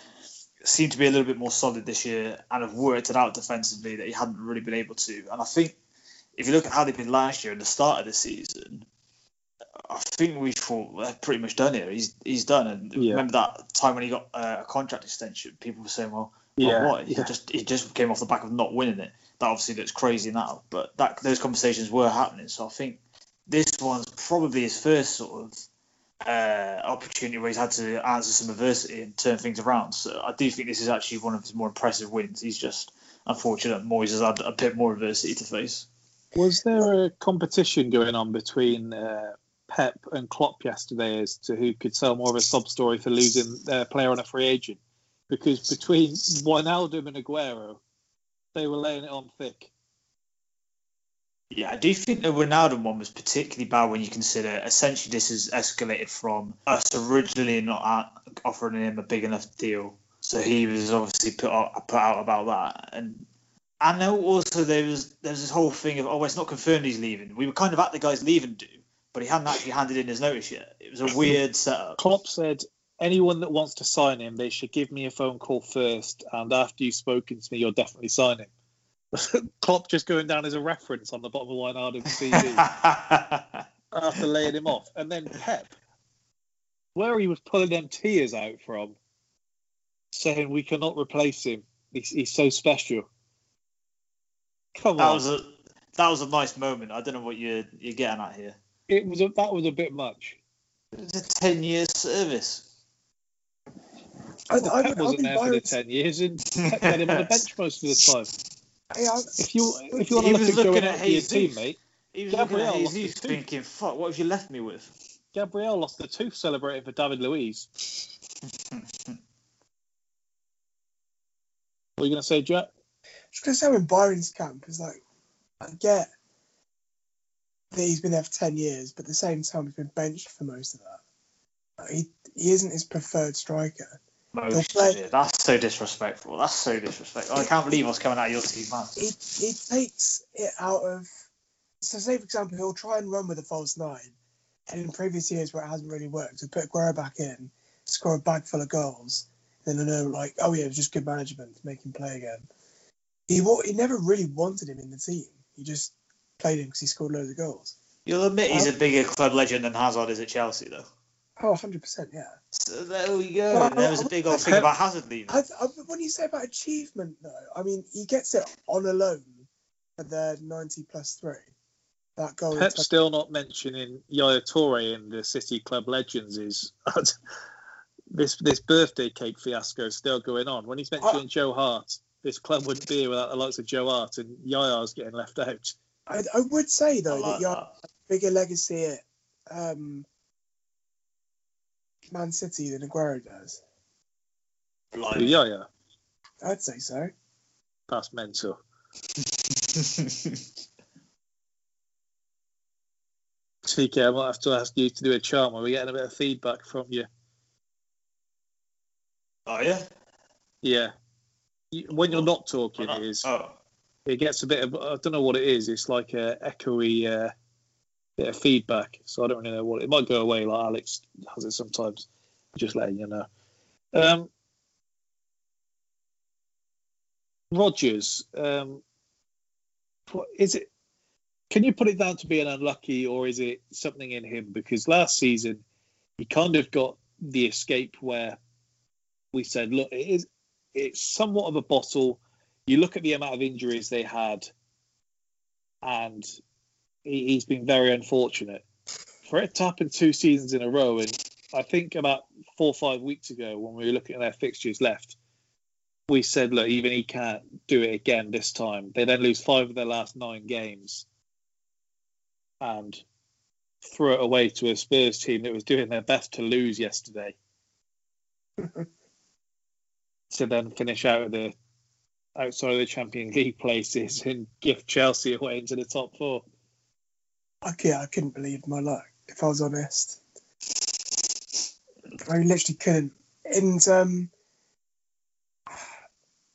seem to be a little bit more solid this year and have worked it out defensively that he hadn't really been able to. And I think if you look at how they've been last year and the start of the season, I think we thought they're pretty much done here. He's he's done. And Yeah. remember that time when he got uh, a contract extension? People were saying, "Well, well, Yeah, what? He yeah. just he just came off the back of not winning it." That obviously looks crazy now, but that those conversations were happening. So I think this one's probably his first sort of uh, opportunity where he's had to answer some adversity and turn things around. So I do think this is actually one of his more impressive wins. He's just unfortunate. Moyes has had a bit more adversity to face. Was there a competition going on between uh, Pep and Klopp yesterday as to who could tell more of a sob story for losing their player on a free agent? Because between Wijnaldum and Aguero, they were laying it on thick. Yeah, I do think the Ronaldo one was particularly bad when you consider essentially this has escalated from us originally not offering him a big enough deal, so he was obviously put out, put out about that, and know also there was there was this whole thing of oh it's not confirmed he's leaving. We were kind of at the guy's leaving do, but he hadn't actually handed in his notice yet. It was a weird setup. Klopp said anyone that wants to sign him, they should give me a phone call first, and after you've spoken to me, you'll definitely sign. Klopp just going down as a reference on the bottom of Wijnaldum's CV after laying him off, and then Pep, where he was pulling them tears out from, saying we cannot replace him. He's, he's so special. Come that on, was a that was a nice moment. I don't know what you're you're getting at here. it was a, that was a bit much. It was a ten year service. I, Well, I, Pep I wasn't think there for the ten years, and Pep had him on the bench most of the time. Hey, If you if you want He to look was at looking going at out for your Jesus. teammate, He was Gabriel looking at lost Jesus his tooth. thinking, "Fuck, what have you left me with?" Gabriel lost the tooth celebrating for David Luiz. What are you going to say, Jack? just gonna say I'm Byron's camp is like I get that he's been there for ten years, but at the same time he's been benched for most of that. Like, he he isn't his preferred striker. Most play-. That's so disrespectful. That's so disrespectful. I can't believe what's coming out of your team, man. He he takes it out of so say for example he'll try and run with a false nine, and in previous years where it hasn't really worked, he'll put Aguero back in, score a bag full of goals, then I know like oh yeah, it's just good management to make him play again. He he never really wanted him in the team. He just played him because he scored loads of goals. You'll admit he's Um, a bigger club legend than Hazard is at Chelsea, though. Oh, 100%, yeah. So there we go. Well, there was a big old thing about Hazard leaving. I, I, when you say about achievement, though, I mean, he gets it on a loan for the 90 plus three. That goal. in Pep's touch- still not mentioning Yaya Toure in the City Club Legends. Is this this birthday cake fiasco is still going on? When he's mentioning Joe Hart, this club wouldn't be here without the likes of Joe Hart, and Yaya's getting left out. I, I would say, though, I like that you're a bigger legacy at um, Man City than Aguero does. Blimey. yeah. I'd say so. that's mental. TK, I might have to ask you to do a charm. Are we getting a bit of feedback from you? Oh yeah. Yeah. When you're not talking, it is. Oh. It gets a bit of. I don't know what it is. It's like a echoey uh, bit of feedback. So I don't really know what it might go away. Like Alex has it sometimes. Just letting you know. Um, Rodgers, um, is it? Can you put it down to being unlucky, or is it something in him? Because last season he kind of got the escape where we said, look, it is it's somewhat of a bottle. You look at the amount of injuries they had, and he, he's been very unfortunate. For it to happen two seasons in a row, and I think about four or five weeks ago when we were looking at their fixtures left, we said, look, even he can't do it again this time. They then lose five of their last nine games and throw it away to a Spurs team that was doing their best to lose yesterday. to then finish out of the outside of the Champions League places and gift Chelsea away into the top four. Okay, I couldn't believe my luck, if I was honest. I literally couldn't. And, um,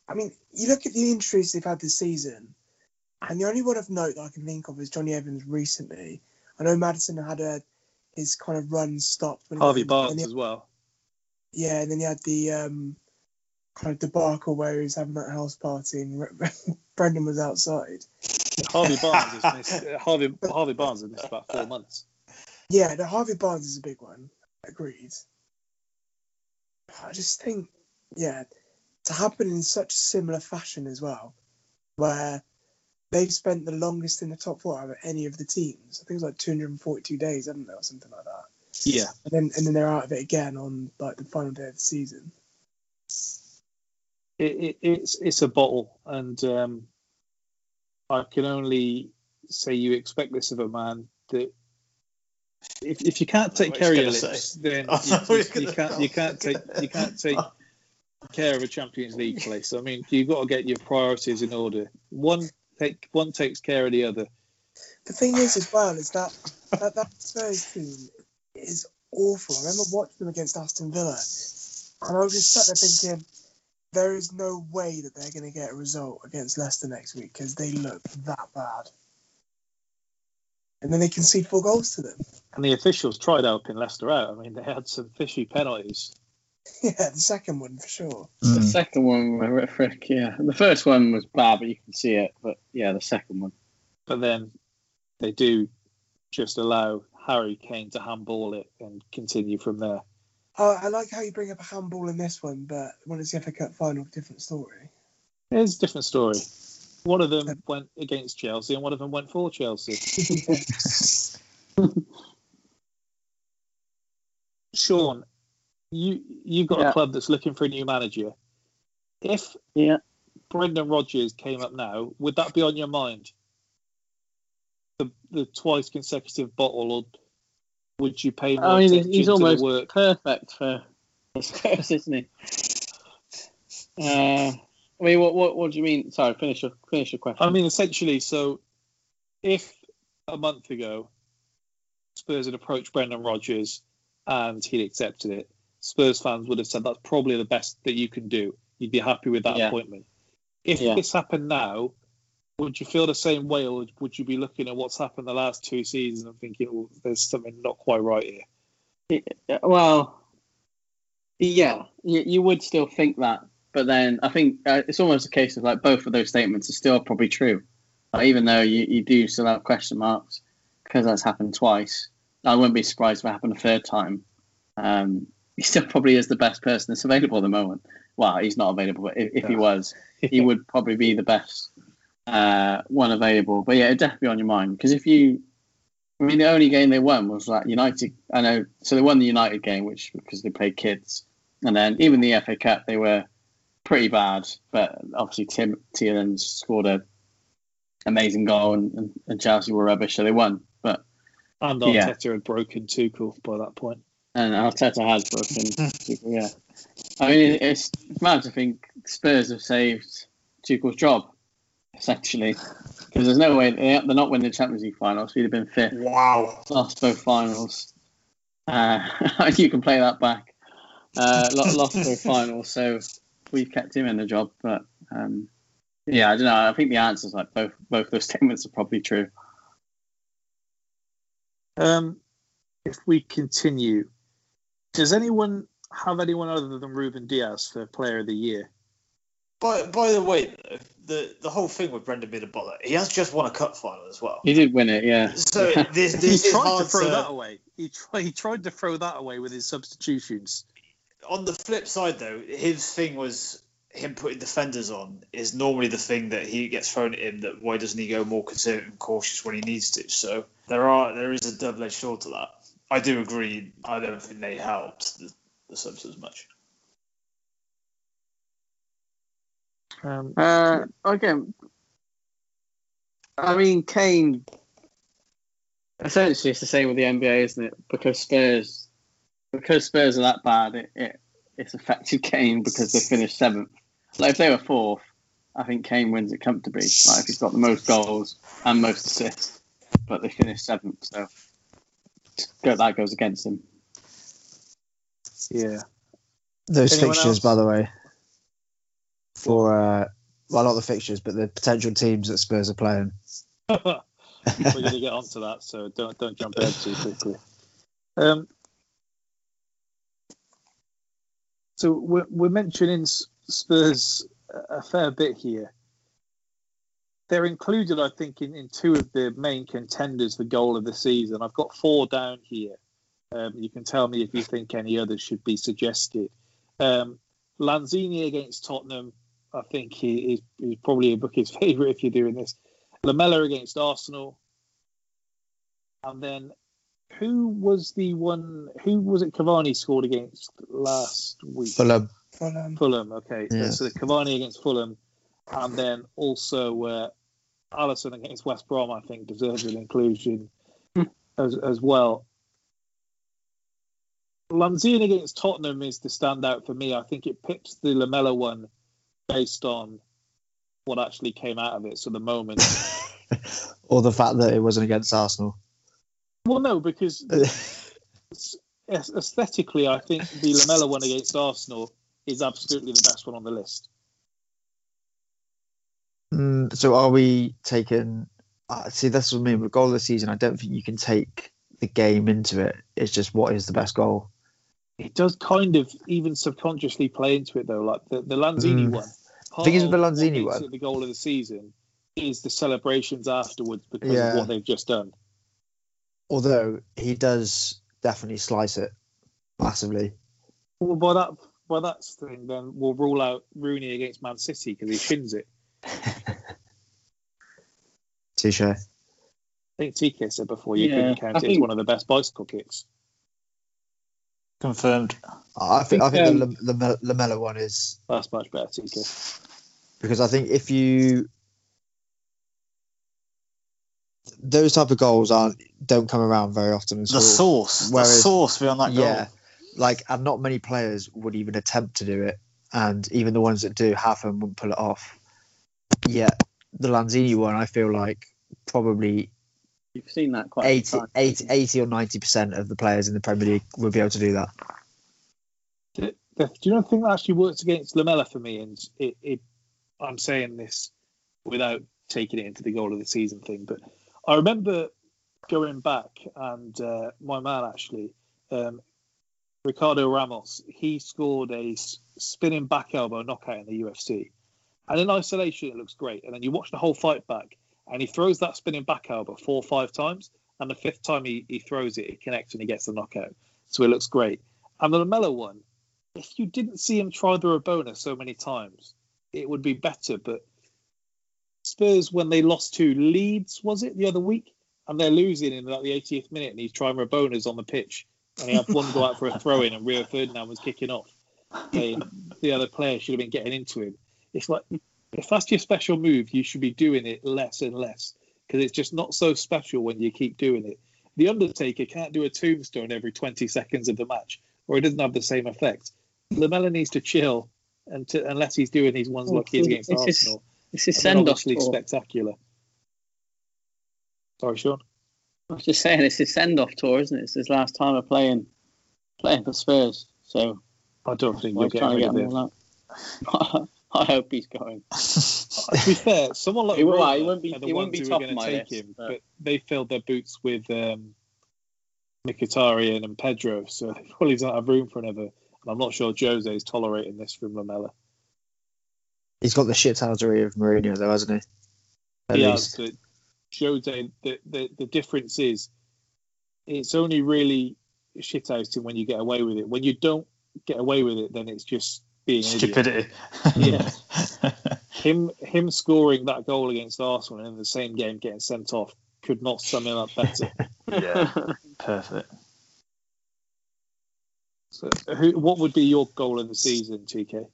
I mean, you look at the injuries they've had this season, and the only one of note that I can think of is Jonny Evans recently. I know Maddison had a his kind of run stopped. When Harvey Barnes he- as well. Yeah, and then you had the um, kind of debacle where he was having that house party and Brendan was outside. Harvey Barnes has missed, uh, Harvey Harvey Barnes has missed about four months. Yeah, the Harvey Barnes is a big one. Agreed. I just think, yeah, to happen in such similar fashion as well, where they've spent the longest in the top four out of any of the teams. I think it was like 242 days, haven't they, or something like that. Yeah. And then and then they're out of it again on like the final day of the season. It, it, it's it's a bottle, and um, I can only say you expect this of a man that if, if you can't take care of he's your lips, say. then I you, thought he was you, you can't you can't take you can't take care of a Champions League place. I mean, you've got to get your priorities in order. One take one takes care of the other. The thing is, as well, is that that, that Spurs team is awful. I remember watching them against Aston Villa, and I was just sat there thinking, there is no way that they're going to get a result against Leicester next week because they look that bad. And then they concede four goals to them. And the officials tried helping Leicester out. I mean, they had some fishy penalties. Yeah, the second one for sure. Hmm. The second one, were frick, yeah. The first one was bad, but you can see it. But yeah, the second one. But then they do just allow Harry Kane to handball it and continue from there. Oh, I like how you bring up a handball in this one, but when it's the FA Cup final, different story. It's a different story. One of them went against Chelsea and one of them went for Chelsea. Sean, you you've got Yeah. a club that's looking for a new manager. If Yeah. Brendan Rodgers came up now, would that be on your mind? The the twice consecutive bottle, or would you pay more I mean, he's, attention he's to almost the work? perfect for Spurs, isn't he? Uh, I mean, what, what what do you mean? Sorry, finish your finish your question. I mean, essentially, so if a month ago Spurs had approached Brendan Rodgers and he'd accepted it, Spurs fans would have said that's probably the best that you can do. You'd be happy with that Yeah. appointment. If Yeah. this happened now, would you feel the same way, or would you be looking at what's happened the last two seasons and thinking, well, there's something not quite right here? Well, yeah, you, you would still think that, but then I think uh, it's almost a case of like both of those statements are still probably true. Like, even though you, you do still have question marks because that's happened twice, I wouldn't be surprised if it happened a third time. Um, he still probably is the best person that's available at the moment. Well, he's not available, but if, if he was, he would probably be the best uh, one available. But yeah, it'd definitely be on your mind because if you I mean, the only game they won was like United. I know, so they won the United game, which because they played kids, and then even the FA Cup they were pretty bad. But obviously, Tim Tielemans scored a amazing goal, and, and, and Chelsea were rubbish, so they won. But And Yeah. Arteta had broken Tuchel by that point. and Arteta has broken. Tuchel, yeah, I mean, it's mad to think Spurs have saved Tuchel's job essentially because there's no way they- they're not winning the Champions League finals. He'd have been fifth. Wow. lost both finals. Uh, you can play that back. Uh, lo- lost both finals, so we've kept him in the job. But um, yeah, I don't know. I think the answers like both both those statements are probably true. Um, if we continue, does anyone have anyone other than Ruben Dias for Player of the Year? By, by the way, though, the the whole thing with Brendan being a butler, he has just won a cup final as well. He did win it, yeah. So this, he this is tried to throw to- that away. He tried. He tried to throw that away with his substitutions. on the flip side, though, his thing was him putting defenders on is normally the thing that he gets thrown at him. That why doesn't he go more conservative and cautious when he needs to? So there are there is a double edged sword to that. I do agree. I don't think they helped the, the subs as much. Um, Uh, again, I mean, Kane. Essentially, it's the same with the NBA, isn't it? Because Spurs, because Spurs are that bad, it, it it's affected Kane because they finished seventh. Like if they were fourth, I think Kane wins it comfortably. Like if he's got the most goals and most assists, but they finished seventh, so that goes against him. yeah. Those Anyone fixtures, else? by the way, for uh, well, not the fixtures, but the potential teams that Spurs are playing. We're going to get onto that, so don't don't jump ahead too quickly. Um, so we're, we're mentioning Spurs a fair bit here. They're included, I think, in, in two of the main contenders for goal of the season. I've got four down here. Um, you can tell me if you think any others should be suggested. Um, Lanzini against Tottenham, I think he is he's probably a bookie's favourite if you're doing this. Lamela against Arsenal, and then who was the one? Who was it? Cavani scored against last week. Fulham. Fulham. Fulham. Okay, Yeah. so Cavani against Fulham, and then also uh, Alisson against West Brom. I think deserves an inclusion as as well. Lanzini against Tottenham is the standout for me. I think it pips the Lamela one based on what actually came out of it. So the moment. or the fact that it wasn't against Arsenal. well, no, because aesthetically, I think the Lamela one against Arsenal is absolutely the best one on the list. Mm, so are we taking? Uh, see, this what I mean. With goal of the season, I don't think you can take the game into it. It's just what is the best goal. It does kind of even subconsciously play into it though, like the, the Lanzini Mm. one. The thing is with the of what Lanzini one- the goal of the season is the celebrations afterwards because Yeah. of what they've just done. Although he does definitely slice it massively. Well, by that by that thing, then we'll rule out Rooney against Man City because he shins it. Touche. I think TK said before you Yeah, couldn't count I it as one of the best bicycle kicks. Confirmed. I think I think, think the um, Lam- Lam- Lamela one is That's much better, TK. because I think if you those type of goals aren't don't come around very often. The sauce. The Whereas- sauce beyond that goal. Yeah, like and not many players would even attempt to do it, and even the ones that do, half of them wouldn't pull it off. Yet the Lanzini one, I feel like probably You've seen that quite a 80, few 80, 80 or ninety percent of the players in the Premier League would be able to do that. Do you not think that actually works against Lamela for me? And it, it, I'm saying this without taking it into the goal of the season thing, but I remember going back and uh, my man actually, um, Ricardo Ramos, he scored a spinning back elbow knockout in the UFC, and in isolation it looks great, and then you watch the whole fight back, and he throws that spinning back elbow four or five times, and the fifth time he, he throws it, it connects and he gets the knockout, so it looks great. And the Lamela one, if you didn't see him try the Rabona so many times, it would be better. But Spurs, when they lost to Leeds, was it the other week? And they're losing in like the 80th minute, and he's trying Rabonas on the pitch, and he had one go out for a throw in, and Rio Ferdinand was kicking off. The other player should have been getting into him. It's like if that's your special move, you should be doing it less and less because it's just not so special when you keep doing it. The Undertaker can't do a tombstone every 20 seconds of the match, or it doesn't have the same effect. Lamela needs to chill and to, unless he's doing these ones like he is against It's his- Arsenal. it's his and they're send-off obviously tour. spectacular. Sorry, Sean. I was just saying, it's his send-off tour, isn't it? It's his last time of playing playing for Spurs. So I don't think he's get trying to rid get of them him. all out. I hope he's going. to be fair, someone like He won't- Roma he won't be- are the he won't ones be who top are going to my take list, him, but- but they filled their boots with um, Mkhitaryan and Pedro, so they probably don't have room for another. And I'm not sure Jose is tolerating this from Lamela. He's got the shithousery of Mourinho, though, hasn't he? At He least. has, but Jose, the, the, the difference is it's only really shithousing when you get away with it. When you don't get away with it, then it's just being. Stupidity. yeah. him him scoring that goal against Arsenal and in the same game getting sent off could not sum him up better. yeah. Perfect. So, who, what would be your goal of the season, TK?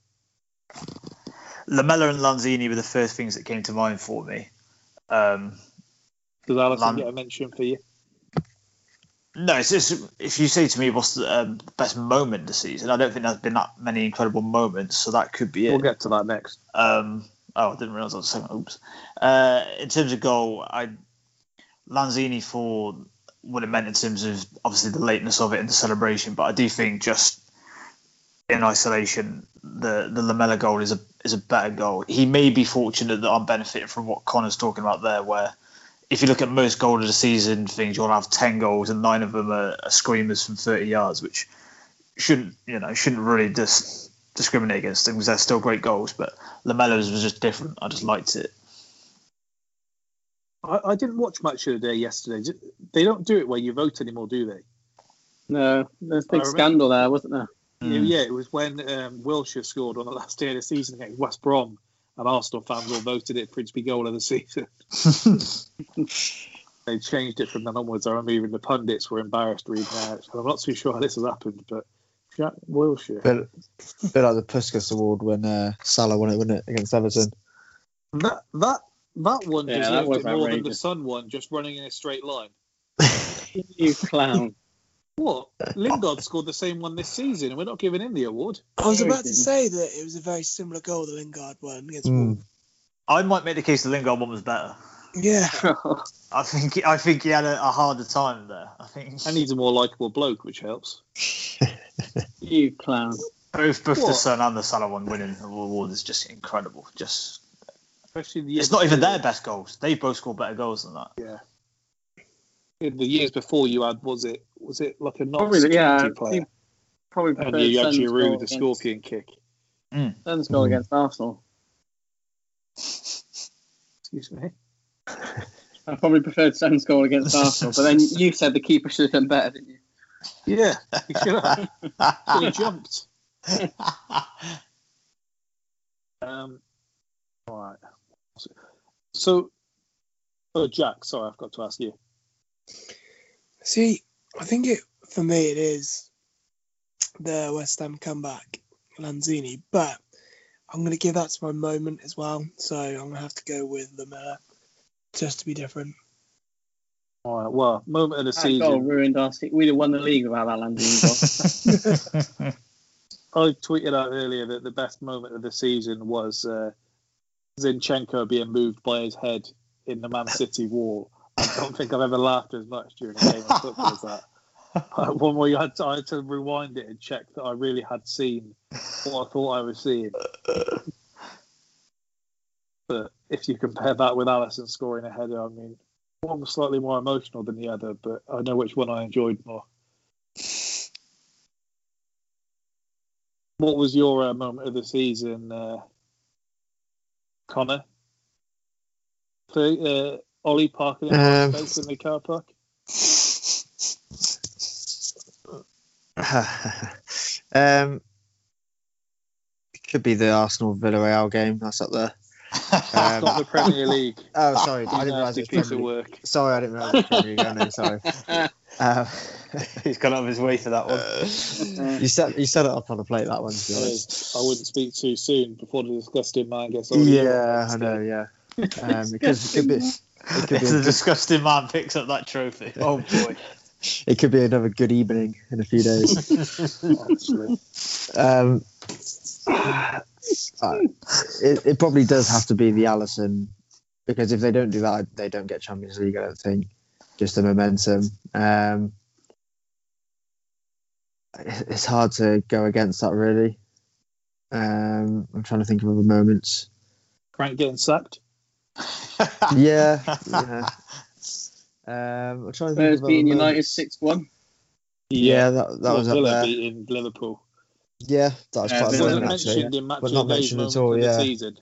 Lamela and Lanzini were the first things that came to mind for me. Um, Does Alisson Lan- get a mention for you? No, it's just if you say to me what's the um, best moment the season, I don't think there's been that many incredible moments, so that could be it. We'll get to that next. Um, oh, I didn't realize I was saying. Oops. Uh, in terms of goal, I Lanzini for what it meant in terms of obviously the lateness of it and the celebration, but I do think just in isolation, the the Lamela goal is a is a better goal. He may be fortunate that I'm benefiting from what Connor's talking about there, where if you look at most goal of the season things, you'll have ten goals and nine of them are, are screamers from 30 yards, which shouldn't you know shouldn't really just discriminate against them because they're still great goals. But Lamela's was just different. I just liked it. I, I didn't watch much of the day yesterday. They don't do it where you vote anymore, do they? No, there's a I big scandal there, wasn't there? Yeah, yeah, it was when um, Wilshere scored on the last day of the season against West Brom, and Arsenal fans all voted it Frisbee goal of the season. they changed it from then onwards. I remember even the pundits were embarrassed reading out. I'm not too sure how this has happened, but Jack Wilshere. Bit, bit like the Puskas Award when uh, Salah won it, wasn't it, against Everton? That that that one Yeah, that deserved was it more than the. Son one, just running in a straight line. You clown. What? Lingard scored the same one this season, and we're not giving him the award. I was about to say that it was a very similar goal the Lingard one against Mm. Wolves. I might make the case the Lingard one was better. Yeah. I think I think he had a, a harder time there. I think And he's a more likable bloke, which helps. you clown. both both the What? Son and the Salah one winning the award is just incredible. Just Especially the it's not even their best goals. They both scored better goals than that. Yeah. In the years before, you had was it was it like a not Probably, security yeah. player, He probably and you had Son's Giroud with the against- scorpion kick. then Son's goal against Arsenal. Excuse me. I probably preferred Son's goal against Arsenal, but then you said the keeper should have done better, didn't you? Yeah, he should have. he jumped. Um, all right. So, oh, Jack, sorry, I've got to ask you. See, I think it for me it is the West Ham comeback, Lanzini, but I'm going to give that to my moment as well. So I'm going to have to go with the Lamela just to be different. All right. Well, moment of the That goal season. ruined our se- We'd have won the league without that Lanzini goal. I tweeted out earlier that the best moment of the season was uh, Zinchenko being moved by his head in the Man City wall. I don't think I've ever laughed as much during a game of football as that. One where you had to, I had to rewind it and check that I really had seen what I thought I was seeing. But if you compare that with Alisson scoring a header, I mean, one was slightly more emotional than the other, but I know which one I enjoyed more. What was your uh, moment of the season, uh, Connor? For, uh, Ollie parking in Um, um, space in the car park? um, could be the Arsenal Villarreal game. That's up there. Um, Not the Premier League. oh, sorry, I didn't realise it was piece of Premier League. work. Sorry, I didn't realise it was Premier League. I know, sorry. Uh, He's gone out of his way for that one. you set you set it up on a plate that one. To be honest. I wouldn't speak too soon before the disgusting man gets older. Yeah, I know. Yeah, um, because it could be it could be a a, disgusting man picks up that trophy. Oh boy. it could be another good evening in a few days. Um, uh, it, it probably does have to be the Alisson because if they don't do that, they don't get Champions League. I don't think. Just the momentum. Um, it's hard to go against that, really. Um, I'm trying to think of other moments. Frank getting sacked. Yeah, yeah. Um, I'm trying to think Spurs of beating United 6 1. Yeah, that, that Well, was up there. beating Liverpool. Yeah, that was Uh, a Villa Wasn't actually. mentioned in match But not mentioned at all, yeah. season.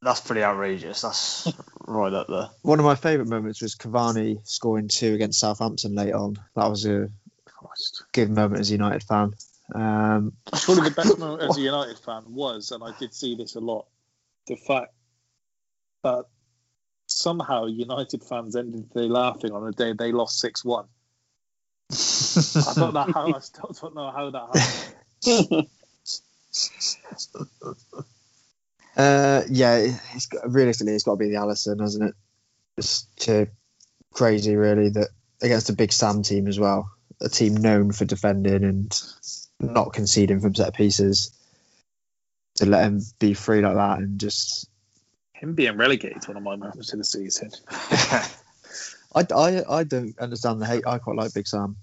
That's pretty outrageous. That's right up there. One of my favourite moments was Cavani scoring two against Southampton late on. That was a good moment as a United fan. Um, Probably the best moment as a United fan was, and I did see this a lot, the fact that somehow United fans ended the laughing on the day they lost 6 1. I don't know how, I still don't know how that happened. uh, yeah, it- it's got, realistically, it's got to be the Alisson, hasn't it? It's too crazy, really, that against a big Sam team as well, a team known for defending and not conceding from set pieces, to let him be free like that and just Him being relegated to one of my moments of the season. I, I, I don't understand the hate. I quite like Big Sam.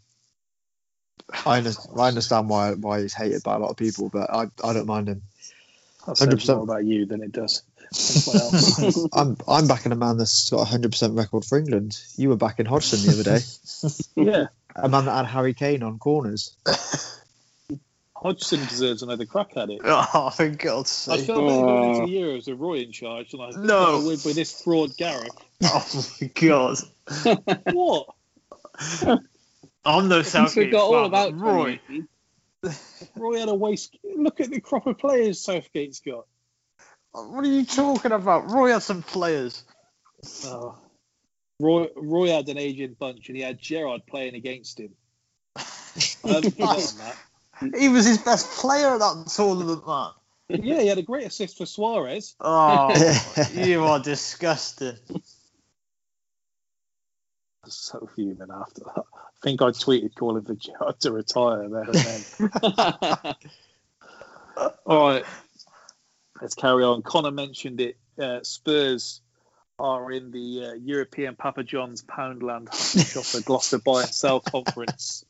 I, under, I understand why why he's hated by a lot of people, but I, I don't mind him. Says 100%. about you than it does. I'm I'm backing a man that's got a hundred percent record for England. You were backing Hodgson the other day, yeah, a man that had Harry Kane on corners. Hodgson deserves another crack at it. Oh, for God's I sake. felt better going into the Euros with Roy in charge, and I No. no. with, with this fraud Gareth. Oh my God. What? I'm no I Southgate forgot all about Roy. Roy had a waste. Look at the crop of players Southgate's got. What are you talking about? Roy had some players. Oh. Roy, Roy had an aging bunch, and he had Gerrard playing against him. I haven't forgotten that. He was his best player at that tournament, man. Yeah, he had a great assist for Suarez. Oh, you are disgusting. So human after that. I think I tweeted calling for Gerrard to retire there and then. All right. let's carry on. Connor mentioned it. Uh, Spurs are in the uh, European Papa John's Poundland Shopper Gloucester Buy and Sell Conference,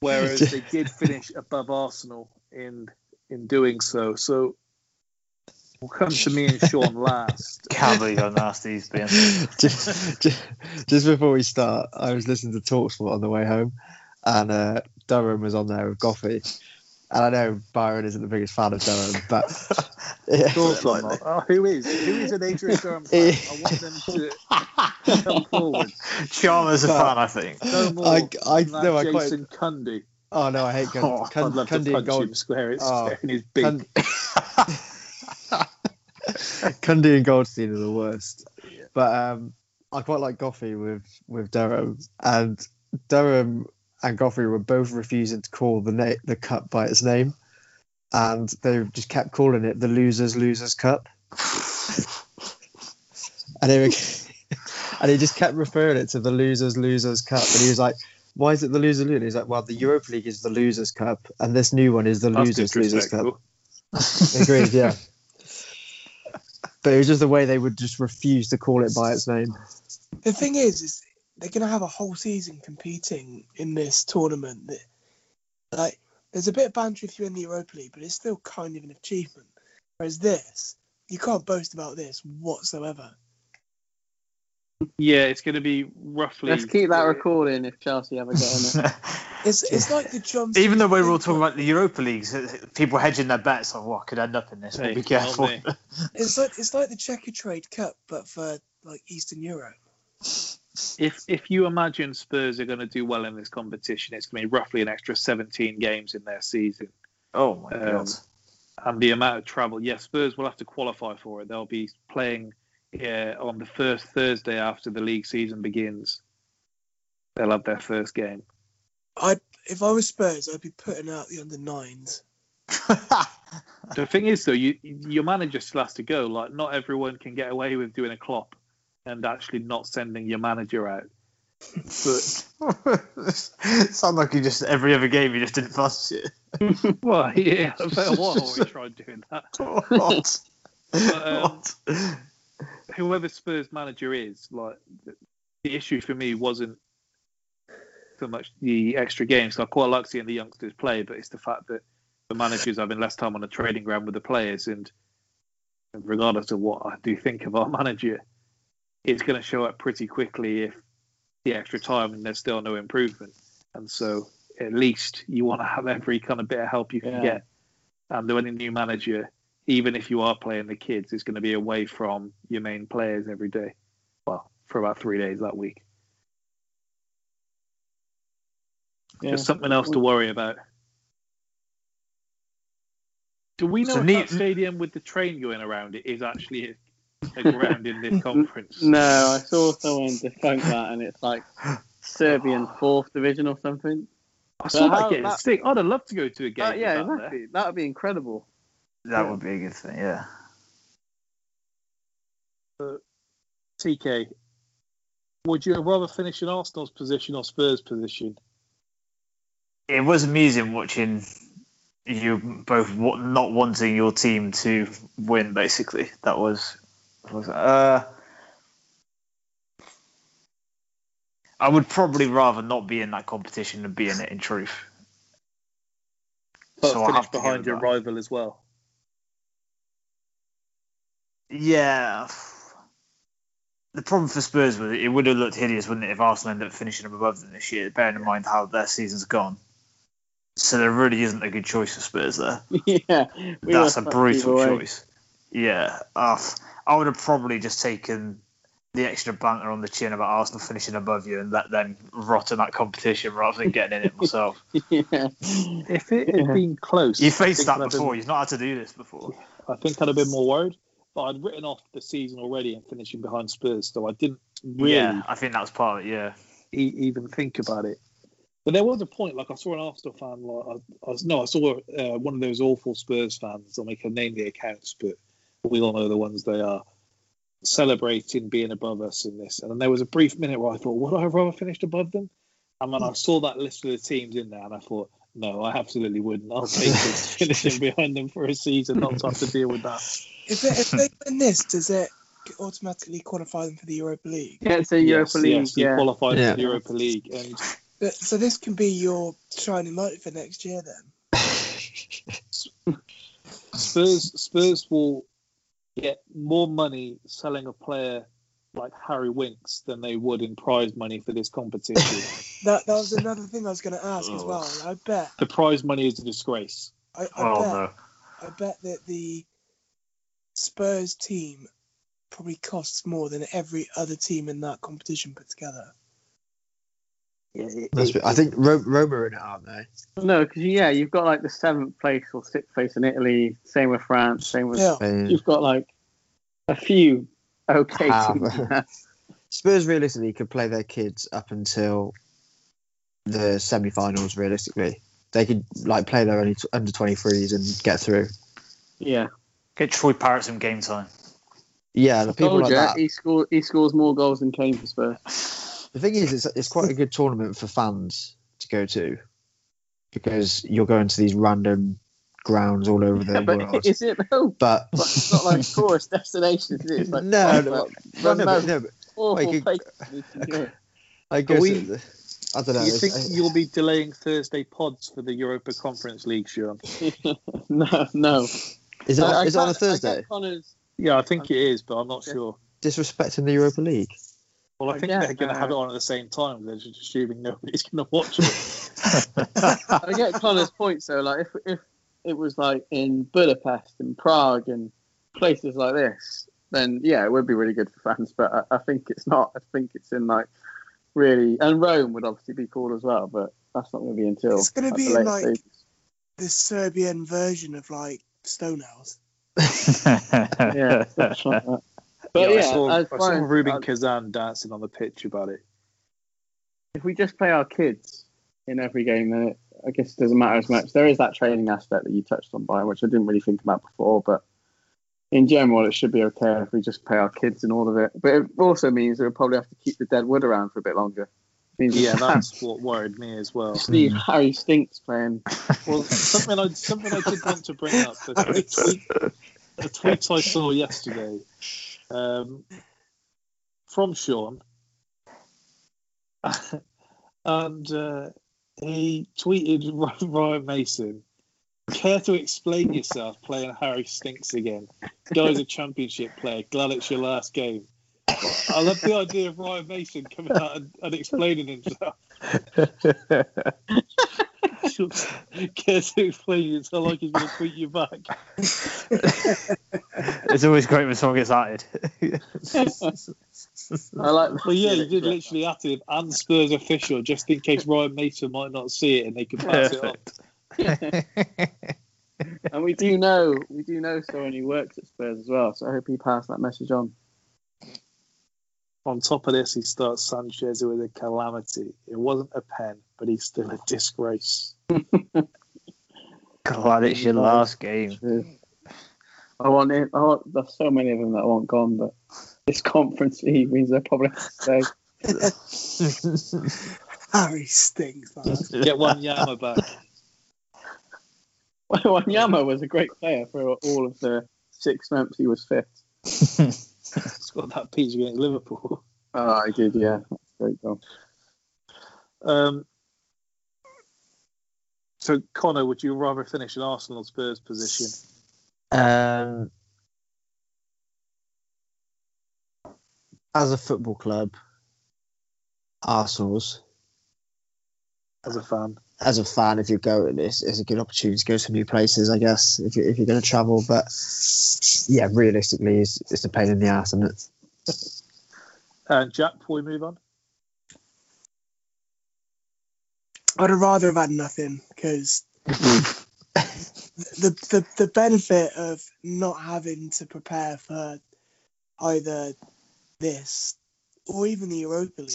whereas they did finish above Arsenal in in doing so. So we'll come to me and Sean last. Can't believe how nasty he's been. just, just, just before we start, I was listening to Talksport on the way home, and uh, Durham was on there with Goughie. And I know Byron isn't the biggest fan of Durham, but Of course not. Oh, who is? Who is an Adrian Durham fan? I want them to come forward. Chalmers a fan, I think. No more I, I than that no, I quite. Jason Cundy. Oh no, I hate Cund- Oh, Cund- I'd love Cundy to punch Gold. him square, it's Oh, square in his big. Cund- Cundy and Goldstein are the worst. But um, I quite like Goughie with with Durham, and Durham and Goughie were both refusing to call the na- the cup by its name, and they just kept calling it the Losers Losers Cup. and they were, and he just kept referring it to the Losers Losers Cup, and he was like. Why is it the loser loser? He's like, well, the Europa League is the Losers Cup, and this new one is the That's Losers Losers Cup. disrespectful. Agreed, yeah. But it was just the way they would just refuse to call it by its name. The thing is, is they're going to have a whole season competing in this tournament. That, like, there's a bit of banter if you're in the Europa League, but it's still kind of an achievement. Whereas this, you can't boast about this whatsoever. Yeah, it's going to be roughly. Let's keep that recording if Chelsea ever get in it. It's it's like the John. Even though we were all talking about the Europa Leagues, uh, people hedging their bets on what could end up in this. Hey, be careful. It's like it's like the Checkatrade Cup, but for like Eastern Europe. If if you imagine Spurs are going to do well in this competition, it's going to be roughly an extra 17 games in their season. Oh my Um, god. And the amount of travel, yes, Spurs will have to qualify for it. They'll be playing uh, on the first Thursday after the league season begins. They'll have their first game. I if I was Spurs, I'd be putting out the under nines. The thing is, though, you your manager still has to go. Like, not everyone can get away with doing a Klopp and actually not sending your manager out. But Sound like you just every other game you just didn't fancy it. well, yeah, for a while we tried doing that. what? But, um, What? whoever Spurs manager is, like the, the issue for me wasn't so much the extra games. 'cause I quite like seeing the youngsters play, but it's the fact that the managers having less time on the training ground with the players, and regardless of what I do think of our manager, it's going to show up pretty quickly if the extra time and there's still no improvement. And so, at least you want to have every kind of bit of help you can Yeah. get. And when a new manager, even if you are playing the kids, is going to be away from your main players every day. Well, for about three days that week. Yeah. Just something else to worry about. Do we know So if neat- that stadium with the train going around it is actually a, a ground in this conference? No, I saw someone debunk that, and it's like Serbian fourth division or something. I saw But that how- getting that- sick. I'd have loved to go to a game. Uh, yeah, that exactly. That would be incredible. That would be a good thing, yeah. TK, would you rather finish in Arsenal's position or Spurs' position? It was amusing watching you both not wanting your team to win. Basically, that was was uh. I would probably rather not be in that competition than be in it. In truth, But So finish behind your that. rival as well. Yeah. The problem for Spurs was it would have looked hideous, wouldn't it, if Arsenal ended up finishing above them this year, bearing in mind how their season's gone. So there really isn't a good choice for Spurs there. yeah, we That's a brutal choice. Yeah. Uh, I would have probably just taken the extra banter on the chin about Arsenal finishing above you and let them rot in that competition rather than getting in it myself. yeah. If it had Yeah. been close, you faced that I'd before. been- You've not had to do this before. I think I'd have been more worried. But I'd written off the season already and finishing behind Spurs, so I didn't really Yeah, I think that was part of it. Yeah. e- even think about it. But there was a point, like I saw an Arsenal fan, like I, I was, no, I saw uh, one of those awful Spurs fans. I'll make a name the accounts, but we all know the ones they are celebrating being above us in this. And then there was a brief minute where I thought, would I have rather finished above them? And then I hmm. saw that list of the teams in there, and I thought, No, I absolutely wouldn't. I'll take it finishing behind them for a season, not to have to deal with that. If they, if they win this, does it automatically qualify them for the Europa League? Yeah, it's a Europa yes, League. yes, you yeah. qualify Yeah. for the Europa League, and But, so this can be your shining light for next year then. Spurs Spurs will get more money selling a player like Harry Winks than they would in prize money for this competition. That that was another thing I was going to ask as oh. well. I bet the prize money is a disgrace. I, I Oh bet no. I bet that the Spurs team probably costs more than every other team in that competition put together. Must be- I think Ro- Roma are in it, aren't they? No, because yeah, you've got like the seventh place or sixth place in Italy. Same with France. Same with. Yeah. Spain. You've got like a few okay Ah, teams. Spurs realistically could play their kids up until the semi-finals. Realistically, they could like play their only t- under 23s and get through. yeah. Get Troy Parrott some game time. Yeah, the people Told like ya, that. He scored. He scores more goals than Kane for Spurs. The thing is, it's, it's quite a good tournament for fans to go to because you're going to these random grounds all over the Yeah, world. but is it though? Oh, but But it's not like tourist destinations. it? It's like no, proper no, well, no, but, no, but awful like, places you. I guess we- it- I don't know. You it's- think you'll be delaying Thursday pods for the Europa Conference League, Sean? no, no. is it, I- I is it on a can't- I get Thursday? Connor's- Yeah, I think it is, but I'm not sure. Disrespecting the Europa League. Well, I think Yeah, they're going to have it uh, on at the same time. They're just assuming nobody's going to watch it. I get Connor's point. So, like, if if it was like in Budapest and Prague and places like this, then yeah, it would be really good for fans. But I, I think it's not. I think it's in like really, and Rome would obviously be cool as well. But that's not going to be until It's gonna be in, like, stages. The Serbian version of like Stonehouse. yeah, stuff like that. But Yeah, yeah, I saw, as I saw far Ruben uh, Kazan dancing on the pitch about it. if we just play our kids in every game, then it, I guess it doesn't matter as much. There is that training aspect that you touched on, by which I didn't really think about before, but in general, it should be okay if we just play our kids in all of it. But it also means we'll probably have to keep the dead wood around for a bit longer. Yeah, that's what worried me as well. Steve Harry Stinks playing. Well, something I something I did want to bring up. A tweet, a tweet I saw yesterday um, from Sean, and uh, he tweeted Ryan Mason. Care to explain yourself playing Harry Stinks again? Guy's a championship player. Glad it's your last game. I love the idea of Ryan Mason coming out and, and explaining himself. Care to explain yourself like he's going to tweet you back. it's always great when someone gets added. I like. Well, yeah, you did literally at him and Spurs official just in case Ryan Mason might not see it and they can pass it on. and we do know, we do know someone who works at Spurs as well. So I hope he passed that message on. On top of this, he starts Sanchez with a calamity. It wasn't a pen, but he's still a disgrace. Glad it's your last game. I want it. I want, there's so many of them that I want gone, but this conference league means I probably have stay. Harry Stinks. man. Get Wanyama back. Well, Wanyama was a great player for all of the six months he was fit. He's got that piece against Liverpool. Oh, I did, yeah. That's great goal. Um, so, Connor, would you rather finish in Arsenal Spurs position? Um, as a football club, Arsenal's. As a fan, as a fan, if you go, it's, it's a good opportunity to go to new places, I guess, if, you, if you're going to travel. But yeah, realistically, it's, it's a pain in the ass, isn't it? And Jack, before we move on, I'd have rather have had nothing because the, the the benefit of not having to prepare for either this or even the Europa League.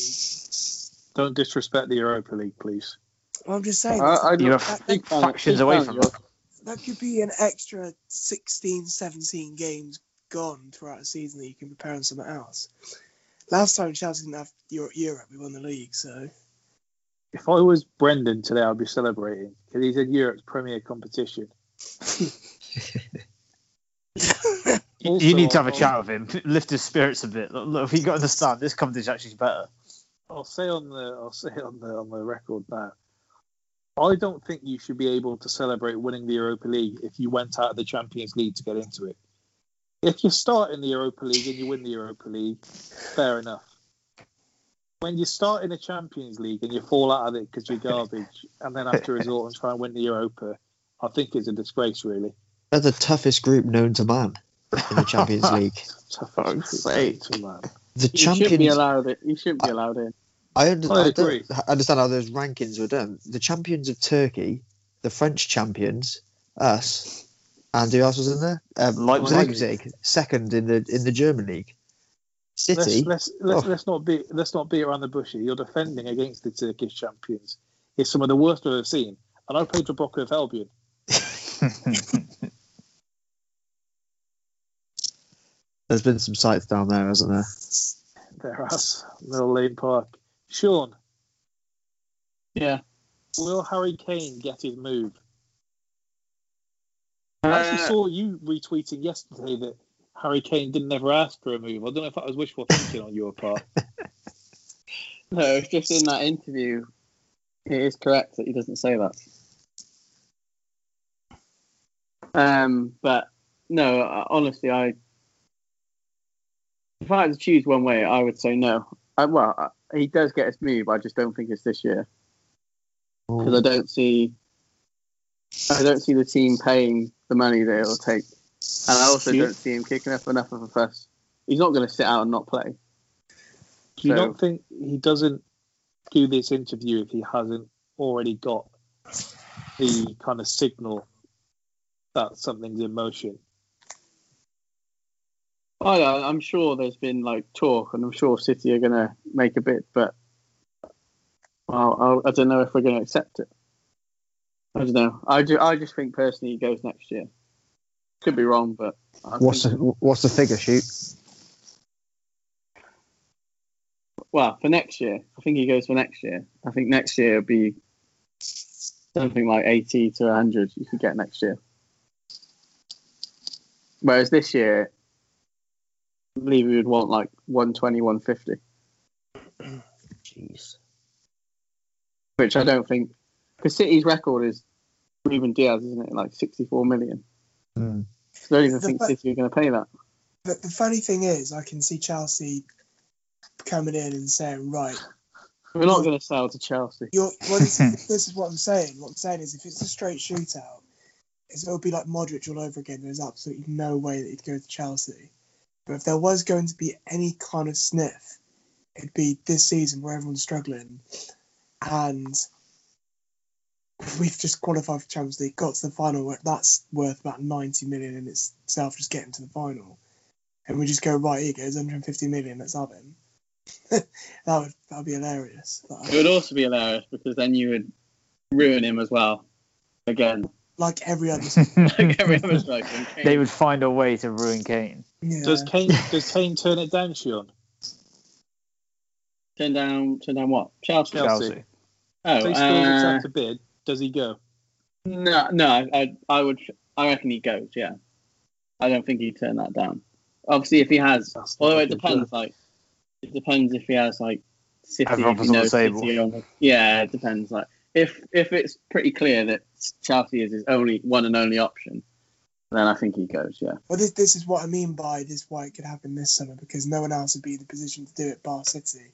don't disrespect the Europa League, please. Well, I'm just saying I, I, You're that, big that, factions big away from of yours. that could be an extra 16, 17 games gone throughout the season that you can prepare on something else. Last time Chelsea didn't have Euro- Europe, we won the league, so If I was Brendan today, I'd be celebrating because he's in Europe's premier competition. You- you need to have a chat um, with him, lift his spirits a bit. Look, look, you got to understand this competition actually is better. I'll say on the I'll say on the on the record now. I don't think you should be able to celebrate winning the Europa League if you went out of the Champions League to get into it. If you start in the Europa League and you win the Europa League, fair enough. When you start in the Champions League and you fall out of it because you're garbage, and then have to resort and try and win the Europa, I think it's a disgrace, really. They're the toughest group known to man in the Champions League. Toughest sake. to man. The You shouldn't be champions. allowed it. You shouldn't be allowed in. I, under, I I, don't understand how those rankings were done. The champions of Turkey, the French champions, us, and who else was in there? Um, Leipzig. Leipzig, second in the in the German league. City. Let's let's let's, Oh. let's not be let's not beat around the bush. here. You're defending against the Turkish champions. It's some of the worst I've ever seen. And I played for of Albion. There's been some sights down there, hasn't there? There us, Little Lane Park. Sean, Yeah. will Harry Kane get his move? I actually Uh, saw you retweeting yesterday that Harry Kane didn't ever ask for a move. I don't know if that was wishful thinking on your part. No, it's just in that interview. It is correct that he doesn't say that. Um, but no, uh, honestly, I if I had to choose one way, I would say no. I, well, he does get his move. I just don't think it's this year oh. because I don't see, I don't see the team paying the money that it'll take, and I also Do you- don't see him kicking up enough of a fuss. He's not going to sit out and not play. Do you So- not think he doesn't do this interview if he hasn't already got the kind of signal that something's in motion? Oh, I don't, I'm sure there's been like talk, and I'm sure City are going to make a bid, but well, I'll, I don't know if we're going to accept it. I don't know. I, ju- I just think personally he goes next year. Could be wrong, but I What's the, what's the figure shoot? well for next year. I think he goes for next year. I think next year will be something like 80 to 100 you could get next year. Whereas this year, believe we would want like 120, 150. Jeez. which I don't think because City's record is Ruben Dias, isn't it? Like 64 million. Hmm. So I don't even The think fa- City are going to pay that. But the funny thing is, I can see Chelsea coming in and saying, right, We're not going to sell to Chelsea. you're, well, this, this is what I'm saying. What I'm saying is, if it's a straight shootout, it's, it'll be like Modric all over again. There's absolutely no way that he'd go to Chelsea. But if there was going to be any kind of sniff, it'd be this season where everyone's struggling, and we've just qualified for Champions League, got to the final. where That's worth about 90 million in itself, just getting to the final. And we just go right here goes 150 million. Let's have him. that would that would be hilarious. It would also be hilarious because then you would ruin him as well. Again, like every other. like every other striker. They would find a way to ruin Kane. Yeah. Does Kane does Kane turn it down, Sean? Turn down, turn down what? Chelsea. Chelsea. Oh, If they still uh, a bid, does he go? no, no. I, I, I would. I reckon he goes. Yeah. I don't think he'd turn that down. Obviously, if he has, That's not although a it good depends. Like, it depends if he has like City. Everyone if you was on the City table. on- yeah, it depends. Like, if if it's pretty clear that Chelsea is his only one and only option, then I think he goes. Yeah. Well, this, this is what I mean by this. Why it could happen this summer because no one else would be in the position to do it, bar City.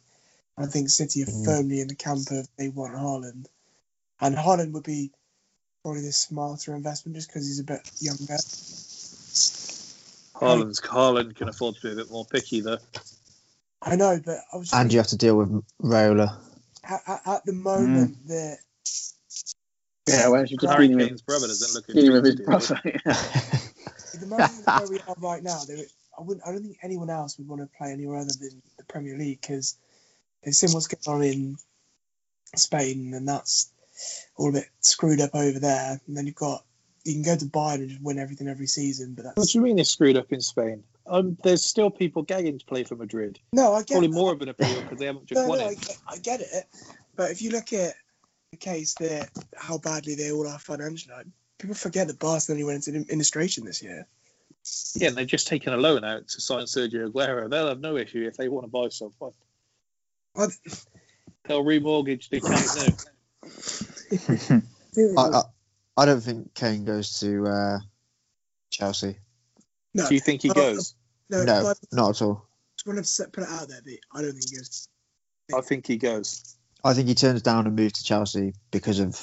I think City are hmm. firmly in the camp of they want Haaland, and Haaland would be probably the smarter investment just because he's a bit younger. Haaland's Haaland can afford to be a bit more picky though. I know, but I was just And you have to deal with Raiola. at, at, at the moment hmm. that Yeah. Whereas you're just Harry dealing with, Kane's brother doesn't look dealing with his intrigued, brother. at the moment where we are right now, there, I wouldn't. I don't think anyone else would want to play anywhere other than the Premier League because they've seen what's going on in Spain, and that's all a bit screwed up over there. And then you've got you can go to Bayern and just win everything every season, but What that's do you mean it's screwed up in Spain? Um, there's still people gagging to play for Madrid. no. I get Probably that. more of an appeal because they haven't just No, won no, I it. get, I get it. But if you look at the case that how badly they all are financially. Like, people forget that Barcelona went into administration this year. Yeah, and they've just taken a loan out to sign Sergio Aguero. They'll have no issue if they want to buy someone. What? They'll remortgage the Camp Nou. I, I, I don't think Kane goes to uh, Chelsea. No, Do you think he goes? No, No, but not at all. just want to put it out there that I don't think he goes. I think he goes. I think he turns down and moves to Chelsea because of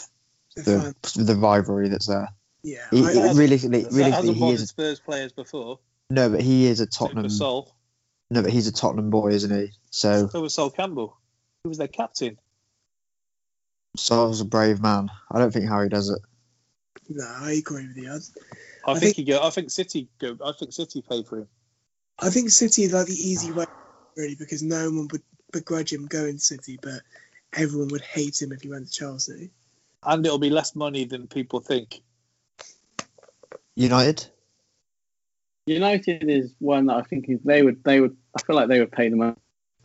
The the the rivalry that's there. Yeah, He, I- he- realistically, That realistically, he is a, Spurs players before. no, but he is a Tottenham. Sol. No, but he's a Tottenham boy, isn't he? So So was Sol Campbell. He was their captain. Sol's a brave man. I don't think Harry does it. No, I agree with you. I, I, I think, think- he go. I think City go. I think City paid for him. I think City is like the easy way, really, because no one would begrudge him going to City, but everyone would hate him if he went to Chelsea. and it'll be less money than people think. United. United is one that I think is- they would they would I feel like they would pay the money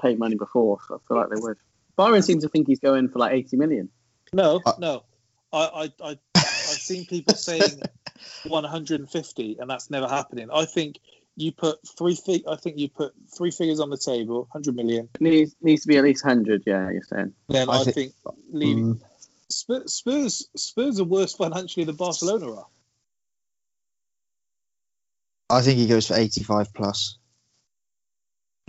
pay money before, so I feel like they would. Byron seems to think he's going for like eighty million. No, Uh, no. I, I, I, I've seen people saying 150, and that's never happening. I think you put three. Fig- I think you put three figures on the table, 100 million. Needs needs to be at least hundred. Yeah, you're saying. Then I I, think- think, leaving Mm, Spurs, Spurs. Spurs are worse financially than Barcelona are. I think he goes for 85 plus.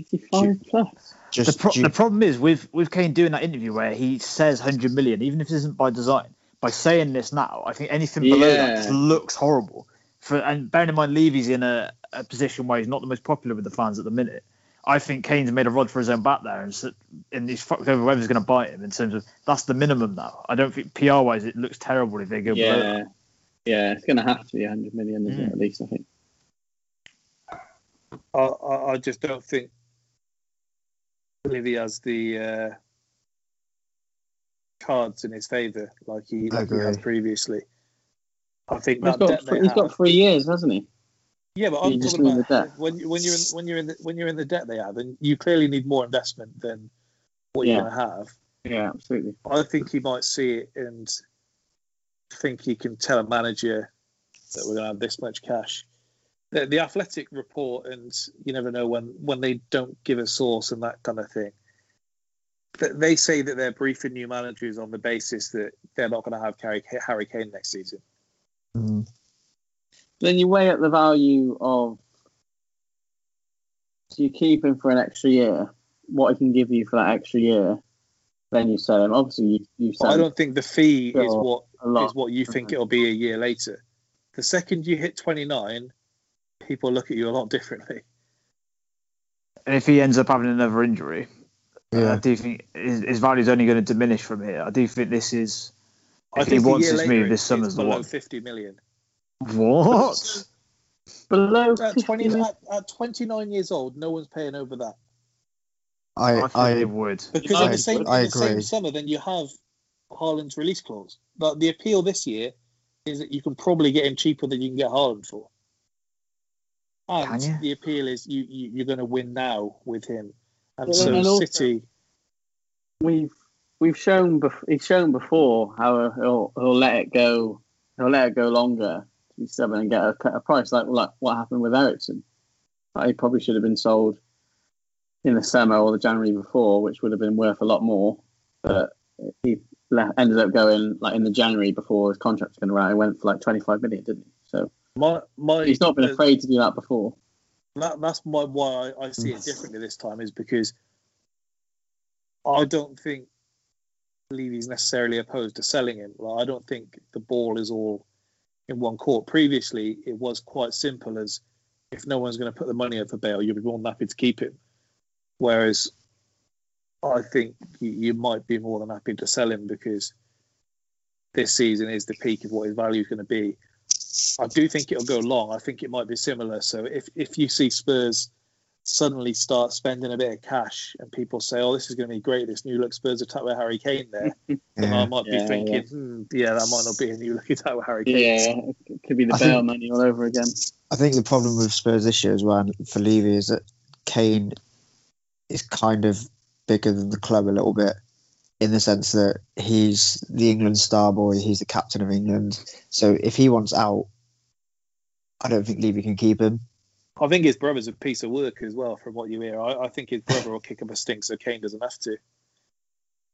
Eighty five plus. The, Just pro- due- the problem is with with Kane doing that interview where he says 100 million, even if it isn't by design. By saying this now, I think anything below that Yeah. just looks horrible. For and bearing in mind, Levy's in a, a position where he's not the most popular with the fans at the minute. I think Kane's made a rod for his own back there, and, so, and he's fucked over whoever's going to bite him in terms of that's the minimum now. I don't think PR wise it looks terrible if they go below. Yeah, that. yeah, it's going to have to be hundred million, isn't Mm. it? At least I think. I, I, I just don't think Levy has the uh, cards in his favour like he, like he has previously. I think He's that got debt three, he's have, got three years, hasn't he? Yeah, but You I'm just talking about debt. when you- when you're in when you're in the, when you're in the debt they have, and you clearly need more investment than what Yeah. you're going to have. Yeah, absolutely. I think he might see it and think he can tell a manager that we're going to have this much cash. The, the athletic report, and you never know when when they don't give a source and that kind of thing. th- They say that they're briefing new managers on the basis that they're not going to have Harry, Harry Kane next season. Mm. Then you weigh up the value of. So you keep him for an extra year. What he can give you for that extra year, then you sell him. Obviously, you you But I don't think the fee is Sure, what a lot. is what you think it'll be a year later. The second you hit 29, people look at you a lot differently. And if he ends up having another injury, Yeah. I do think his, his value is only going to diminish from here. I do think this is. I If he think a wants year this later move, this summer's the below one. 50 million. What? below At, 50 20, million. at, at 29 years old, no one's paying over that. I, I I, would. Because I- in the same, I in the same summer, then you have Haaland's release clause. But the appeal this year is that you can probably get him cheaper than you can get Haaland for. And Can you? the appeal is you, you you're going to win now with him. And Well, so and also- City, we've we've shown bef- he's shown before how he'll he'll let it go he'll let it go longer to be stubborn and get a, a price like like what happened with Eriksen. Like, he probably should have been sold in the summer or the January before, which would have been worth a lot more. But he le- ended up going like in the January before his contract was going to run. He went for like twenty five million, didn't he? So my my he's not been uh, afraid to do that before. that, that's my why I, I see it differently this time is because I don't think Levy's necessarily opposed to selling him. Like, I don't think the ball is all in one court. Previously, it was quite simple as if no one's going to put the money up for Bale, you'll be more than happy to keep him. Whereas I think you, you might be more than happy to sell him because this season is the peak of what his value is going to be. I do think it'll go long. I think it might be similar. So if if you see Spurs suddenly start spending a bit of cash and people say, "Oh, this is going to be great. This new look Spurs attack with Harry Kane there," then I might Yeah, be thinking, yeah. Hmm, "Yeah, that might not be a new look attack with Harry Kane." Yeah, it could be the I think- Bale money all over again. I think the problem with Spurs this year as well for Levy is that Kane is kind of bigger than the club a little bit. in the sense that he's the England star boy, he's the captain of England. So if he wants out, I don't think Levy can keep him. I think his brother's a piece of work as well, from what you hear. I, I think his brother will kick up a stink so Kane doesn't have to.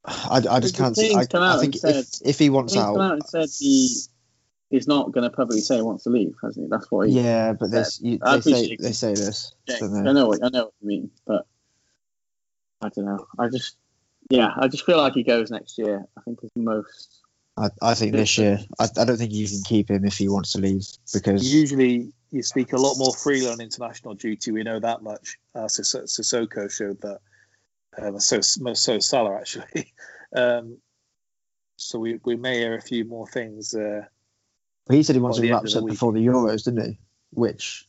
I, I just can't see. I, come out I think and said- if, if he wants out out, and said uh, he he's not going to publicly say he wants to leave, hasn't he? That's what he. yeah, but there's, you, they say they say this. Yeah, don't I know what I know what you mean, but I don't know. I just yeah, I just feel like he goes next year. I think is most. I, I think this year, I, I don't think you can keep him if he wants to leave because Usually, you speak a lot more freely on international duty. We know that much. Uh, Sis- Sissoko showed that. Um, so so Salah actually. Um, so we, we may hear a few more things. Uh, he said he wants by to the wrap end of the up before the Euros, didn't he? Which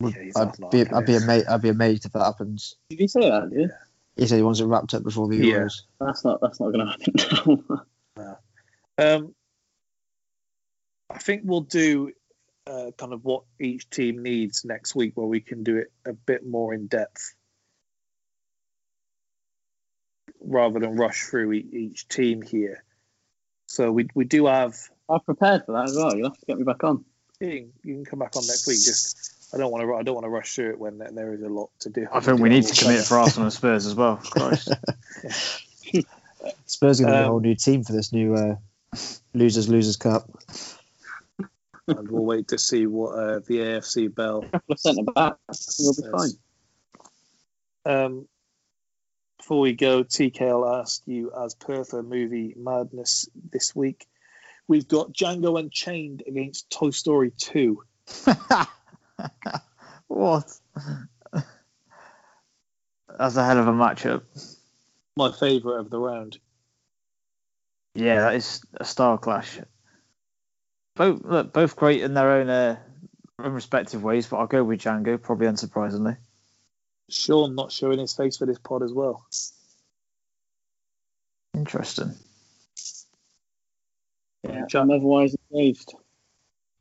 Yeah, I'd be lying, I'd be amazed I'd be amazed if that happens. Did he say that? Did he? He said he wants it wrapped up before the Yeah. Euros. That's not that's not going to happen. now. Um, I think we'll do uh, kind of what each team needs next week, where we can do it a bit more in depth, rather than rush through e- each team here. So we we do have. I've prepared for that as well. You'll have to get me back on. You can, you can come back on next week. Just I don't want to I don't want to rush through it when there- there is a lot to do. I think we need to commit for Arsenal and Spurs as well. Christ. Spurs are going to be a Um, whole new team for this new uh, losers losers cup. And we'll wait to see what uh, the AFC Bell couple of centre backs, we'll be fine. Um, before we go, TK, I'll ask you as per for movie madness this week. We've got Django Unchained against Toy Story 2. what? That's a hell of a matchup. My favourite of the round. Yeah, that is a star clash. Both look, both great in their own uh, own respective ways, but I'll go with Django, probably unsurprisingly. Sean not showing his face for this pod as well. Interesting. Yeah, Jack, I'm otherwise engaged.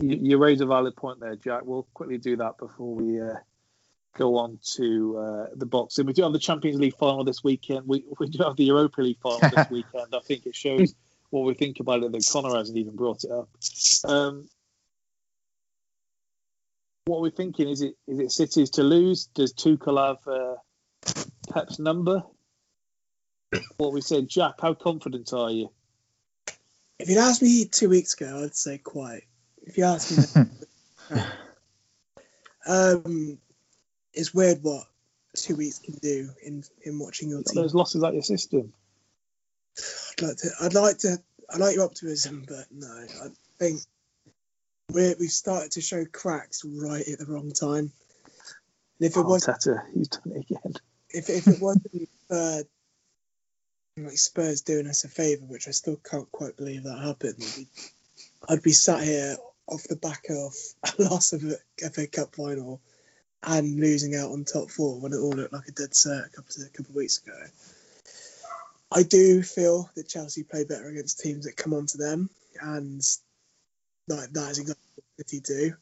you, you raise a valid point there, Jack. We'll quickly do that before we uh, go on to uh, the boxing. We do have the Champions League final this weekend. We, we do have the Europa League final this weekend. I think it shows what we think about it that Connor hasn't even brought it up. Um, what are thinking? Is it is it City's to lose? Does Tuchel have uh, Pep's number? What we said, Jack. How confident are you? If you'd asked me two weeks ago, I'd say quite. If you asked me, now- um, it's weird what two weeks can do in in watching your team. those losses out your system. I'd like to. I'd like to. I like your optimism, but no, I think we're, we've started to show cracks right at the wrong time. And if it was, Arteta, he's done it again. if if it wasn't uh, like Spurs doing us a favour, which I still can't quite believe that happened, I'd be, I'd be sat here off the back of a loss of a FA Cup final and losing out on top four when it all looked like a dead cert a couple of, a couple of weeks ago. I do feel that Chelsea play better against teams that come onto them, and like that is exactly what City do.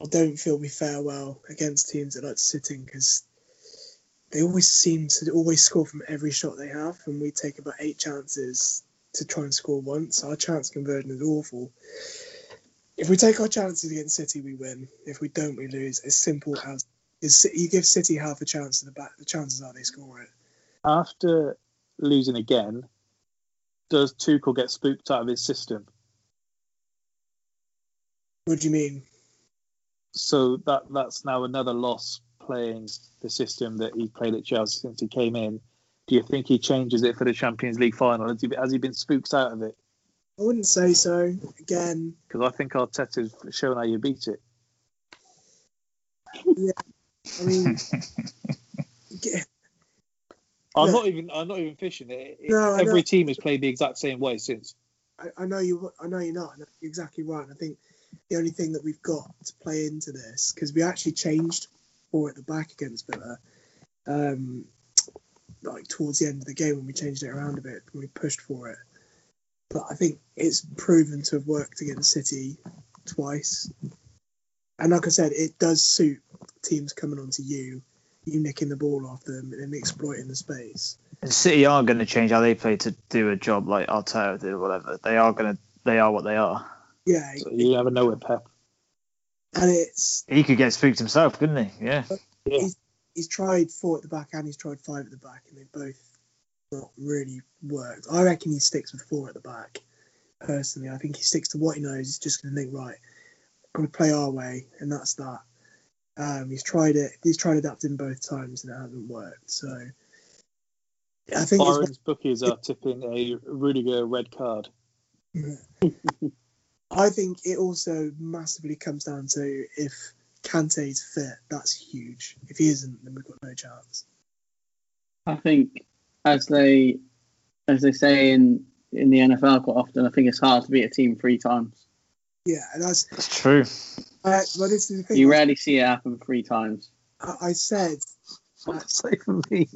I don't feel we fare well against teams that like to sit in because they always seem to always score from every shot they have, and we take about eight chances to try and score once. Our chance conversion is awful. If we take our chances against City, we win. If we don't, we lose. As simple as is. You give City half a chance and the back, the chances are they score it. After losing again, does Tuchel get spooked out of his system? What do you mean? So that that's now another loss playing the system that he played at Chelsea since he came in. Do you think he changes it for the Champions League final? Has he, has he been spooked out of it? I wouldn't say so. Again, Because I think Arteta's shown how you beat it. yeah. I mean, I'm Yeah. not even I'm not even fishing it. No, Every team has played the exact same way since. I, I know you. I know you're not. You're exactly right. I think the only thing that we've got to play into this because we actually changed four at the back against Villa, um, like towards the end of the game when we changed it around a bit and we pushed for it. But I think it's proven to have worked against City twice, and like I said, it does suit teams coming onto you you nicking the ball off them and exploiting the space. And City are going to change how they play to do a job like Arteta did or whatever. They are going to. They are what they are. Yeah, So you never know with Pep. and it's He could get spooked himself, couldn't he? Yeah. he's, he's tried four at the back and he's tried five at the back, and they both not really worked. I reckon he sticks with four at the back. Personally, I think he sticks to what he knows. He's just going to think right, going to play our way, and that's that. Um, he's tried it. He's tried adapting both times, and it hasn't worked. So I think it's Byron's bookies are tipping a Rudiger red card. I think it also massively comes down to if Kante's fit. That's huge. If he isn't, then we've got no chance. I think, as they as they say in in the NFL quite often, I think it's hard to beat a team three times. Yeah, and that's That's true. uh, well, this is the thing. You rarely see it happen three times. I, I said What to say for me?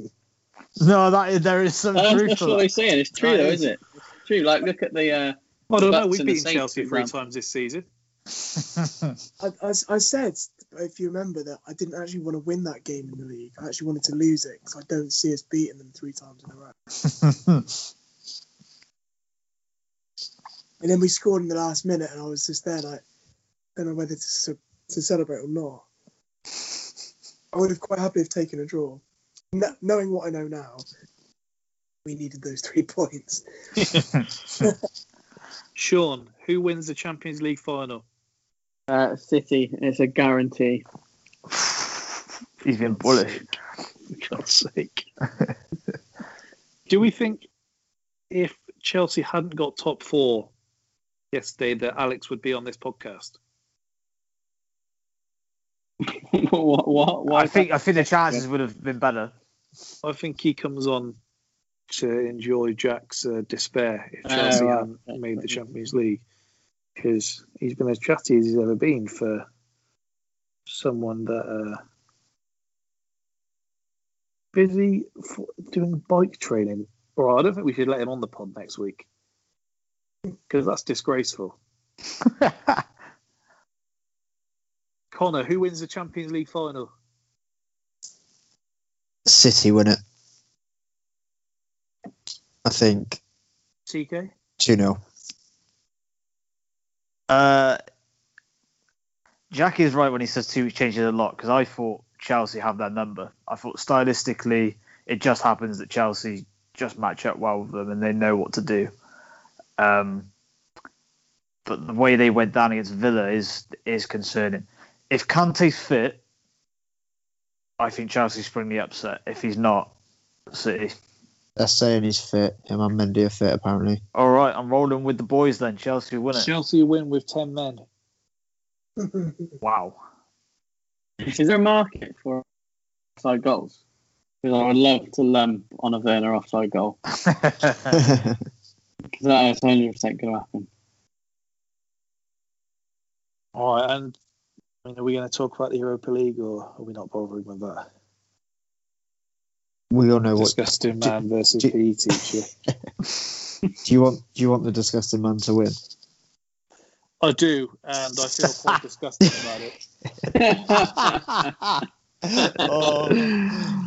No, that is, there is some That's, truth that's to what that. they're saying. It's true That though, is- isn't it? It's true. Like look at the. Uh, I don't know. We've and beaten Chelsea three example. times this season. I, I, I said, if you remember, that I didn't actually want to win that game in the league. I actually wanted to lose it because I don't see us beating them three times in a row. And then we scored in the last minute, and I was just there like, I don't know whether to to celebrate or not. I would have quite happily have taken a draw, Kn- knowing what I know now. We needed those three points. Sean, who wins the Champions League final? uh, City. It's a guarantee. He's been bullish. For God's sake. Do we think if Chelsea hadn't got top four yesterday that Alex would be on this podcast? what? What? what I think I think the chances would have been better. I think he comes on to enjoy Jack's uh, despair if Uh, Chelsea right. hadn't made the Champions League because he's been as chatty as he's ever been for someone that uh, busy f- doing bike training. Or I don't think we should let him on the pod next week because that's disgraceful. Connor, who wins the Champions League final? City win it. I think TK? 2 0. Uh, Jack is right when he says two changes a lot because I thought Chelsea have that number. I thought stylistically it just happens that Chelsea just match up well with them and they know what to do. Um, but the way they went down against Villa is is concerning. If Kante's fit, I think Chelsea spring the upset. If he's not, City. They're saying he's fit. Him and Mendy are fit, apparently. All right, I'm rolling with the boys then. Chelsea win it. Chelsea win with 10 men. Wow. Is there a market for offside goals? Because I would love to lump on a Werner offside goal. Because that is 100% going to happen. All right, and I mean, are we going to talk about the Europa League or are we not bothering with that? we all know what. Disgusting do- man versus do- PE teacher. Do you want? Do you want the disgusting man to win? I do, and I feel quite disgusted about it. oh,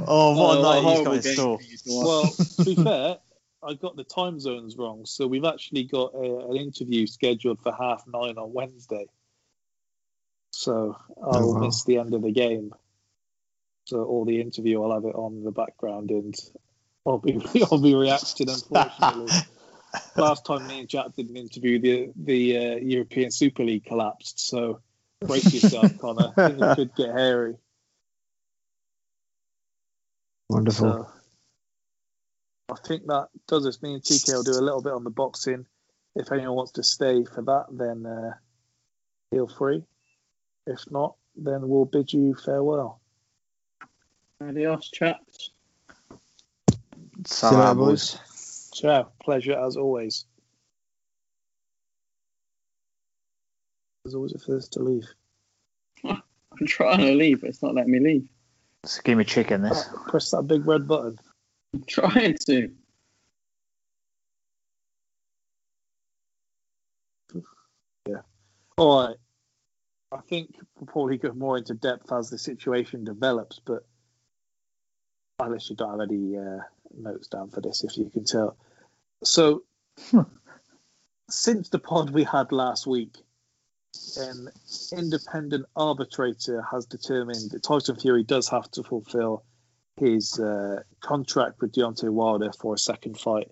oh, what a Oh, night he's horrible got in game store. for you to watch. Well, to be fair, I got the time zones wrong, so we've actually got a, an interview scheduled for half nine on Wednesday. So I'll wow. miss the end of the game. So all the interview, I'll have it on the background, and I'll be I'll be reacting. Unfortunately, last time me and Jack did an interview, the the uh, European Super League collapsed. So brace yourself, Connor. Things could get hairy. Wonderful. So I think that does us. Me and TK will do a little bit on the boxing. If anyone wants to stay for that, then uh, feel free. If not, then we'll bid you farewell. Adios, chaps. See you later, boys. Ciao. Pleasure as always. There's always a first to leave. I'm trying to leave, but it's not letting me leave. It's a game of chicken, this. Press that big red button. I'm trying to. Yeah. All right. I think we'll probably go more into depth as the situation develops, but I literally don't have any uh, notes down for this, if you can tell. So, since the pod we had last week, an independent arbitrator has determined that Tyson Fury does have to fulfill his uh, contract with Deontay Wilder for a second fight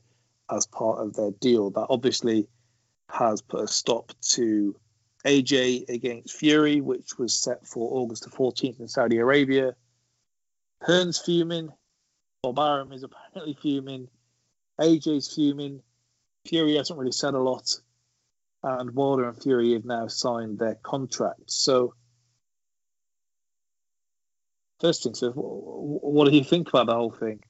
as part of their deal. That obviously has put a stop to AJ against Fury, which was set for August the 14th in Saudi Arabia. Hearn's fuming. Bob Arum is apparently fuming. AJ's fuming. Fury hasn't really said a lot. And Wilder and Fury have now signed their contracts. So, first thing, so what do you think about the whole thing?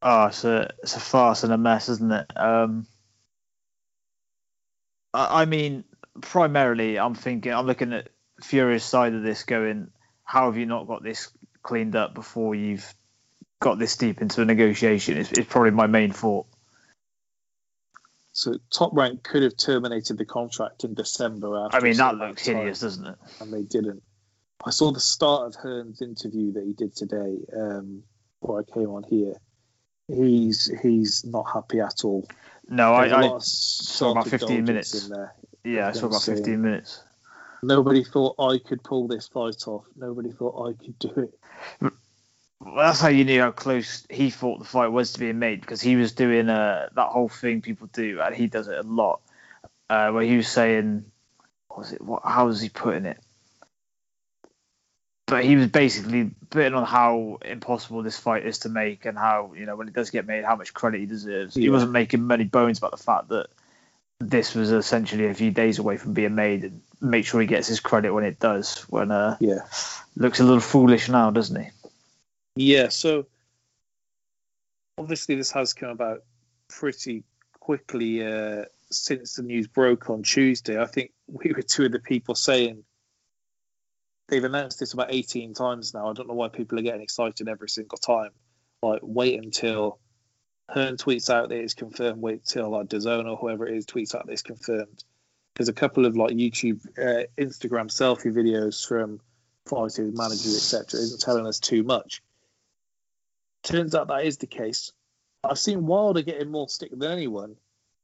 Oh, it's a it's a farce and a mess, isn't it? Um, I, I mean, primarily, I'm thinking, I'm looking at Fury's side of this, going, how have you not got this cleaned up before you've got this deep into a negotiation? It's, it's probably my main thought. So Top Rank could have terminated the contract in December. After I mean, that looks hideous, doesn't it? And they didn't. I saw the start of Hearn's interview that he did today um, before I came on here. He's he's not happy at all. No, There's I, I saw about 15 minutes. In there, yeah, I saw about 15 saying, minutes. Nobody thought I could pull this fight off. Nobody thought I could do it. Well, that's how you knew how close he thought the fight was to being made because he was doing uh, that whole thing people do, and he does it a lot. Uh, where he was saying, what was it? What? How was he putting it? But he was basically putting on how impossible this fight is to make, and how you know when it does get made, how much credit he deserves. Yeah. He wasn't making many bones about the fact that this was essentially a few days away from being made, and make sure he gets his credit when it does. When uh, yeah, looks a little foolish now, doesn't he? Yeah, so obviously this has come about pretty quickly uh, since the news broke on Tuesday. I think we were two of the people saying they've announced this about 18 times now. I don't know why people are getting excited every single time. Like, wait until Hearn tweets out that it's confirmed. Wait till like DAZN or whoever it is tweets out that it's confirmed. There's a couple of like YouTube, uh, Instagram selfie videos from fighters, managers, etc. Isn't telling us too much. Turns out that is the case. I've seen Wilder getting more stick than anyone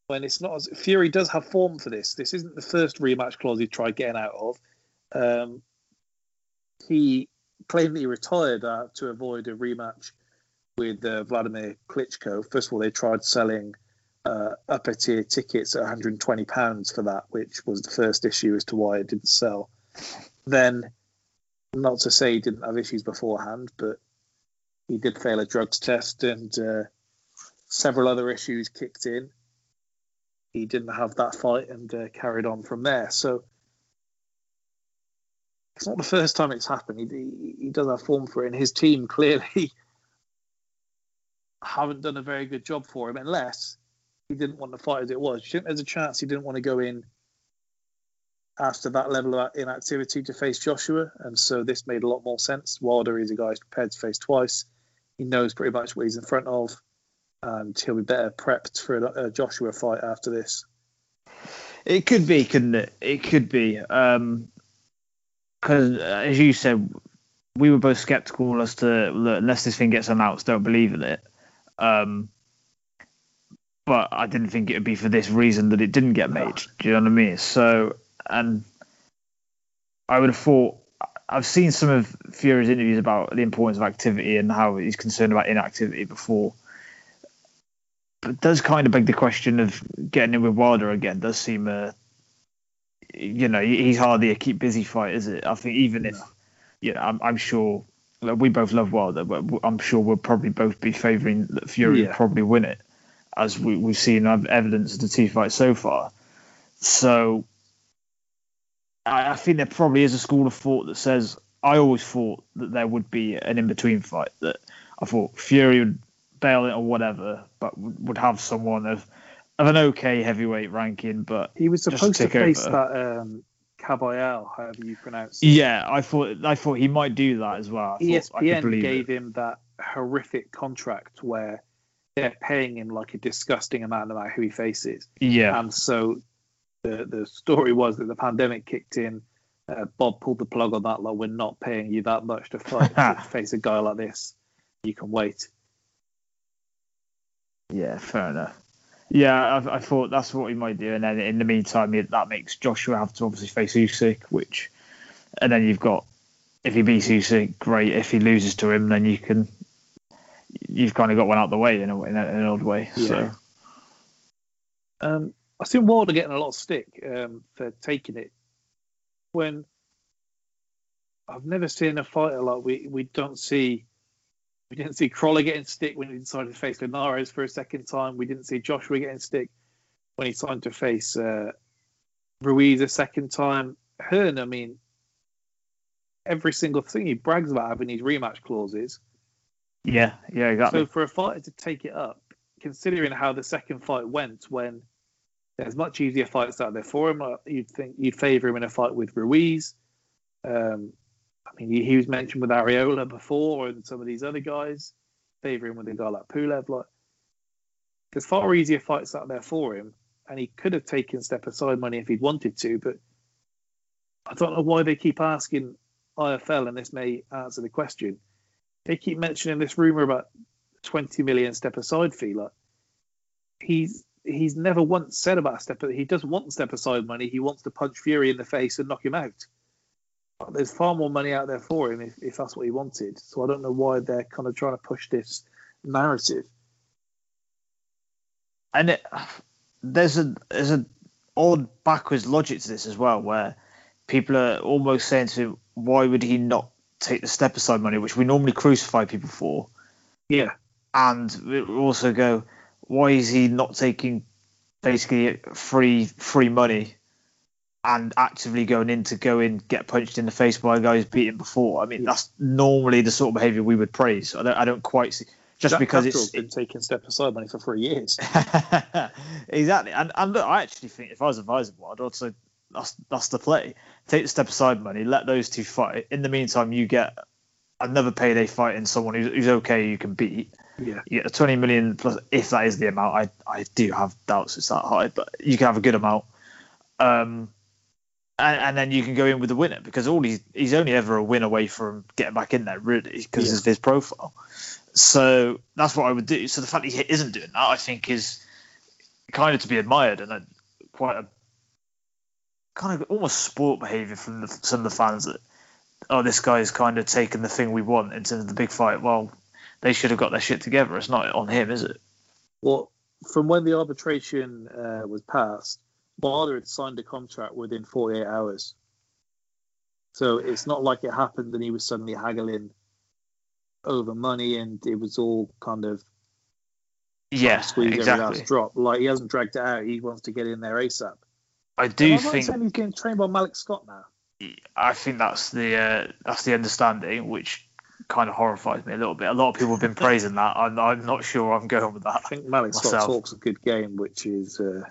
when it's not as Fury does have form for this. This isn't the first rematch clause he tried getting out of. Um, he claimed he retired uh, to avoid a rematch with uh, Vladimir Klitschko. First of all, they tried selling uh, upper tier tickets at 120 pounds for that, which was the first issue as to why it didn't sell. Then, not to say he didn't have issues beforehand, but he did fail a drugs test and uh, several other issues kicked in. He didn't have that fight and uh, carried on from there. So it's not the first time it's happened. He, he, does have form for it, and his team clearly haven't done a very good job for him, unless he didn't want the fight as it was. There's a chance he didn't want to go in after that level of inactivity to face Joshua, and so this made a lot more sense. Wilder is a guy who's prepared to face twice. He knows pretty much what he's in front of, and he'll be better prepped for a, a Joshua fight after this. It could be, couldn't it? It could be. Um, because uh, as you said, we were both skeptical as to look, unless this thing gets announced, don't believe in it. Um, but I didn't think it would be for this reason that it didn't get made. Do you know what I mean? So, and I would have thought I've seen some of Fury's interviews about the importance of activity and how he's concerned about inactivity before. But it does kind of beg the question of getting in with Wilder again. Does seem a, you know, he's hardly a keep busy fight, is it? I think even if, yeah, I'm, I'm sure like, we both love Wilder, but I'm sure we'll probably both be favouring that Fury yeah. probably win it, as we, we've seen evidence of the two fights so far. So I, I think there probably is a school of thought that says I always thought that there would be an in between fight that I thought Fury would bail it or whatever, but would have someone of of an okay heavyweight ranking. But he was supposed to, face over. that um, however you pronounce it. Yeah, I thought I thought he might do that as well. I ESPN gave it. him that horrific contract where they're paying him like a disgusting amount about who he faces. Yeah, and so the the story was that the pandemic kicked in, uh, Bob pulled the plug on that. Like, we're not paying you that much to fight to face a guy like this. You can wait. Yeah, fair enough. Yeah, I, I thought that's what he might do, and then in the meantime, that makes Joshua have to obviously face Usyk, which, and then you've got if he beats Usyk, great. If he loses to him, then you can you've kind of got one out the way in, a, in, a, in an odd way. Yeah. So, um, I've seen Wilder getting a lot of stick um, for taking it when I've never seen a fighter like we we don't see. We didn't see Crolla getting stick when he decided to face Linares for a second time. We didn't see Joshua getting stick when he signed to face uh, Ruiz a second time. Hearn, I mean, every single thing he brags about having these rematch clauses. Yeah, yeah, exactly. So for a fighter to take it up, considering how the second fight went, when there's much easier fights out there for him, you'd think you'd favour him in a fight with Ruiz. Um, I mean, he, he, was mentioned with Arreola before, and some of these other guys favouring with a guy like Pulev. Like, there's far easier fights out there for him, and he could have taken step aside money if he'd wanted to, but I don't know why they keep asking IFL, and this may answer the question. They keep mentioning this rumor about 20 million step aside fee. Like he's he's never once said about a step. He doesn't want step aside money. He wants to punch Fury in the face and knock him out. There's far more money out there for him if, if that's what he wanted. So I don't know why they're kind of trying to push this narrative. And it, there's a there's an odd backwards logic to this as well, where people are almost saying to him, why would he not take the step aside money, which we normally crucify people for? Yeah. And we also go, why is he not taking basically free free money and actively going in to go in get punched in the face by a guy who's beaten before? I mean, yeah. that's normally the sort of behaviour we would praise. I don't, I don't quite see. Just Jack because it's been taking step aside money for three years. exactly, and and look, I actually think if I was advisable, I'd also that's that's the play. Take the step aside money, let those two fight. In the meantime, you get another payday fighting someone who's, who's okay you can beat. Yeah. You get a 20 million plus, if that is the amount. I I do have doubts it's that high, but you can have a good amount. Um, and, and then you can go in with the winner because all he's he's only ever a win away from getting back in there really because yeah. of his profile. So that's what I would do. So the fact he isn't doing that, I think, is kind of to be admired and a, quite a kind of almost sport behaviour from the, some of the fans that oh this guy's kind of taken the thing we want in terms of the big fight. Well, they should have got their shit together. It's not on him, is it? Well, from when the arbitration uh, was passed, Wilder had signed a contract within 48 hours. So it's not like it happened and he was suddenly haggling over money and it was all kind of yeah, squeeze exactly. every last drop. Like he hasn't dragged it out. He wants to get in there ASAP. I do think he's getting trained by Malik Scott now. I think that's the uh, that's the understanding, which kind of horrifies me a little bit. A lot of people have been praising that. I'm, I'm not sure I'm going with that. I think Malik myself. Scott talks a good game, which is uh,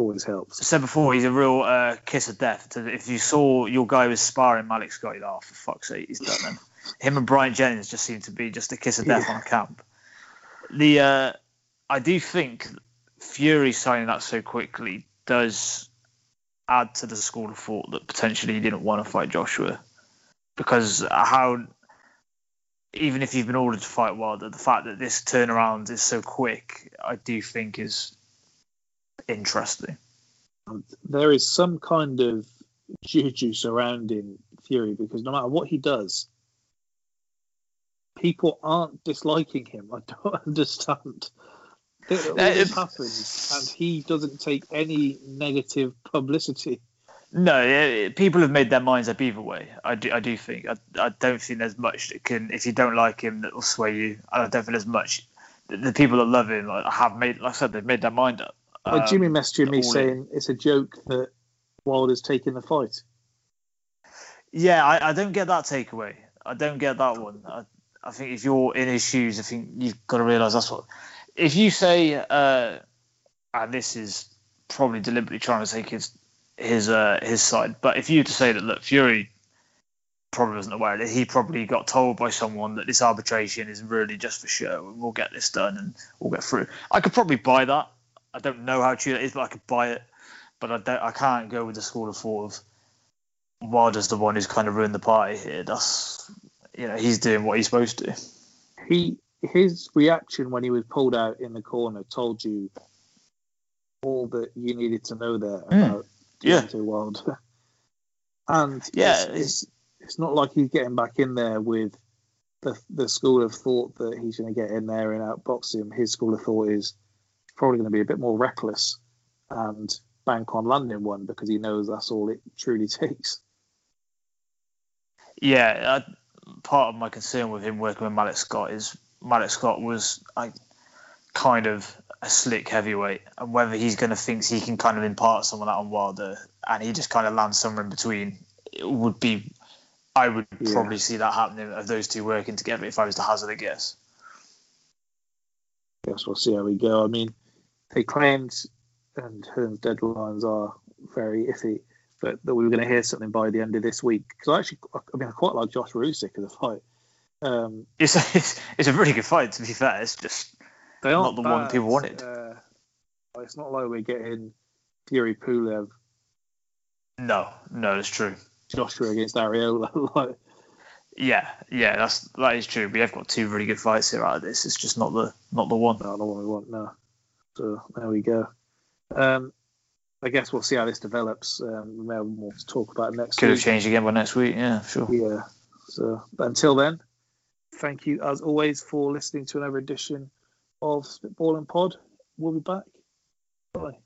always helps. I said before, he's a real uh, kiss of death. If you saw your guy was sparring Malik Scott, you'd oh, for fuck's sake, he's done then. Him and Brian Jennings just seem to be just a kiss of death yeah. on camp. The uh, I do think Fury signing that so quickly does add to the school of thought that potentially he didn't want to fight Joshua because how even if you've been ordered to fight Wilder, the fact that this turnaround is so quick, I do think is interesting. Um, there is some kind of juju surrounding Fury because no matter what he does, people aren't disliking him. I don't understand. All this happens, and he doesn't take any negative publicity. No, people have made their minds up either way. I do, I do think. I, I don't think there's much that can, if you don't like him, that will sway you. I don't think there's much. The, the people that love him like, have made, like I said, they've made their mind up. Well, Jimmy um, messaging me saying it's a joke that Wilder's taking the fight. Yeah, I, I don't get that takeaway. I don't get that one. I, I think if you're in his shoes, I think you've got to realise that's what if you say, uh, and this is probably deliberately trying to take his his uh, his side, but if you were to say that, look, Fury probably wasn't aware that he probably got told by someone that this arbitration is really just for show and we'll get this done and we'll get through. I could probably buy that. I don't know how true that is, but I could buy it. But I don't. I can't go with the school of thought of Wilder's the one who's kind of ruined the party here. That's you know he's doing what he's supposed to. He his reaction when he was pulled out in the corner told you all that you needed to know there Mm. about Yeah. Deontay Wilder. and Yeah, it's, it's it's not like he's getting back in there with the the school of thought that he's going to get in there and outbox him. His school of thought is probably going to be a bit more reckless and bank on landing one because he knows that's all it truly takes. Yeah, I, part of my concern with him working with Malik Scott is Malik Scott was I, kind of a slick heavyweight, and whether he's going to think he can kind of impart some of that on Wilder, and he just kind of lands somewhere in between, it would be. I would Yeah. probably see that happening of those two working together if I was to hazard a guess. guess we'll see how we go. I mean, they claimed, and Hearn's deadlines are very iffy, but that we were going to hear something by the end of this week. Because I actually, I mean, I quite like Josh Usyk in the fight. Um, It's, it's it's a really good fight to be fair. It's just they not the one people wanted. Uh, it's not like we're getting Fury Pulev, No, no, that's true. Joshua against Arreola. like, Yeah, yeah, that's that is true. We have got two really good fights here out of this. It's just not the not the one. no, not what we want now. So there we go. Um, I guess we'll see how this develops. Um, we may have more to talk about next week. Could have changed again by next week. Yeah, sure. Yeah. So but until then, thank you as always for listening to another edition of Spitballing Pod. We'll be back. Bye.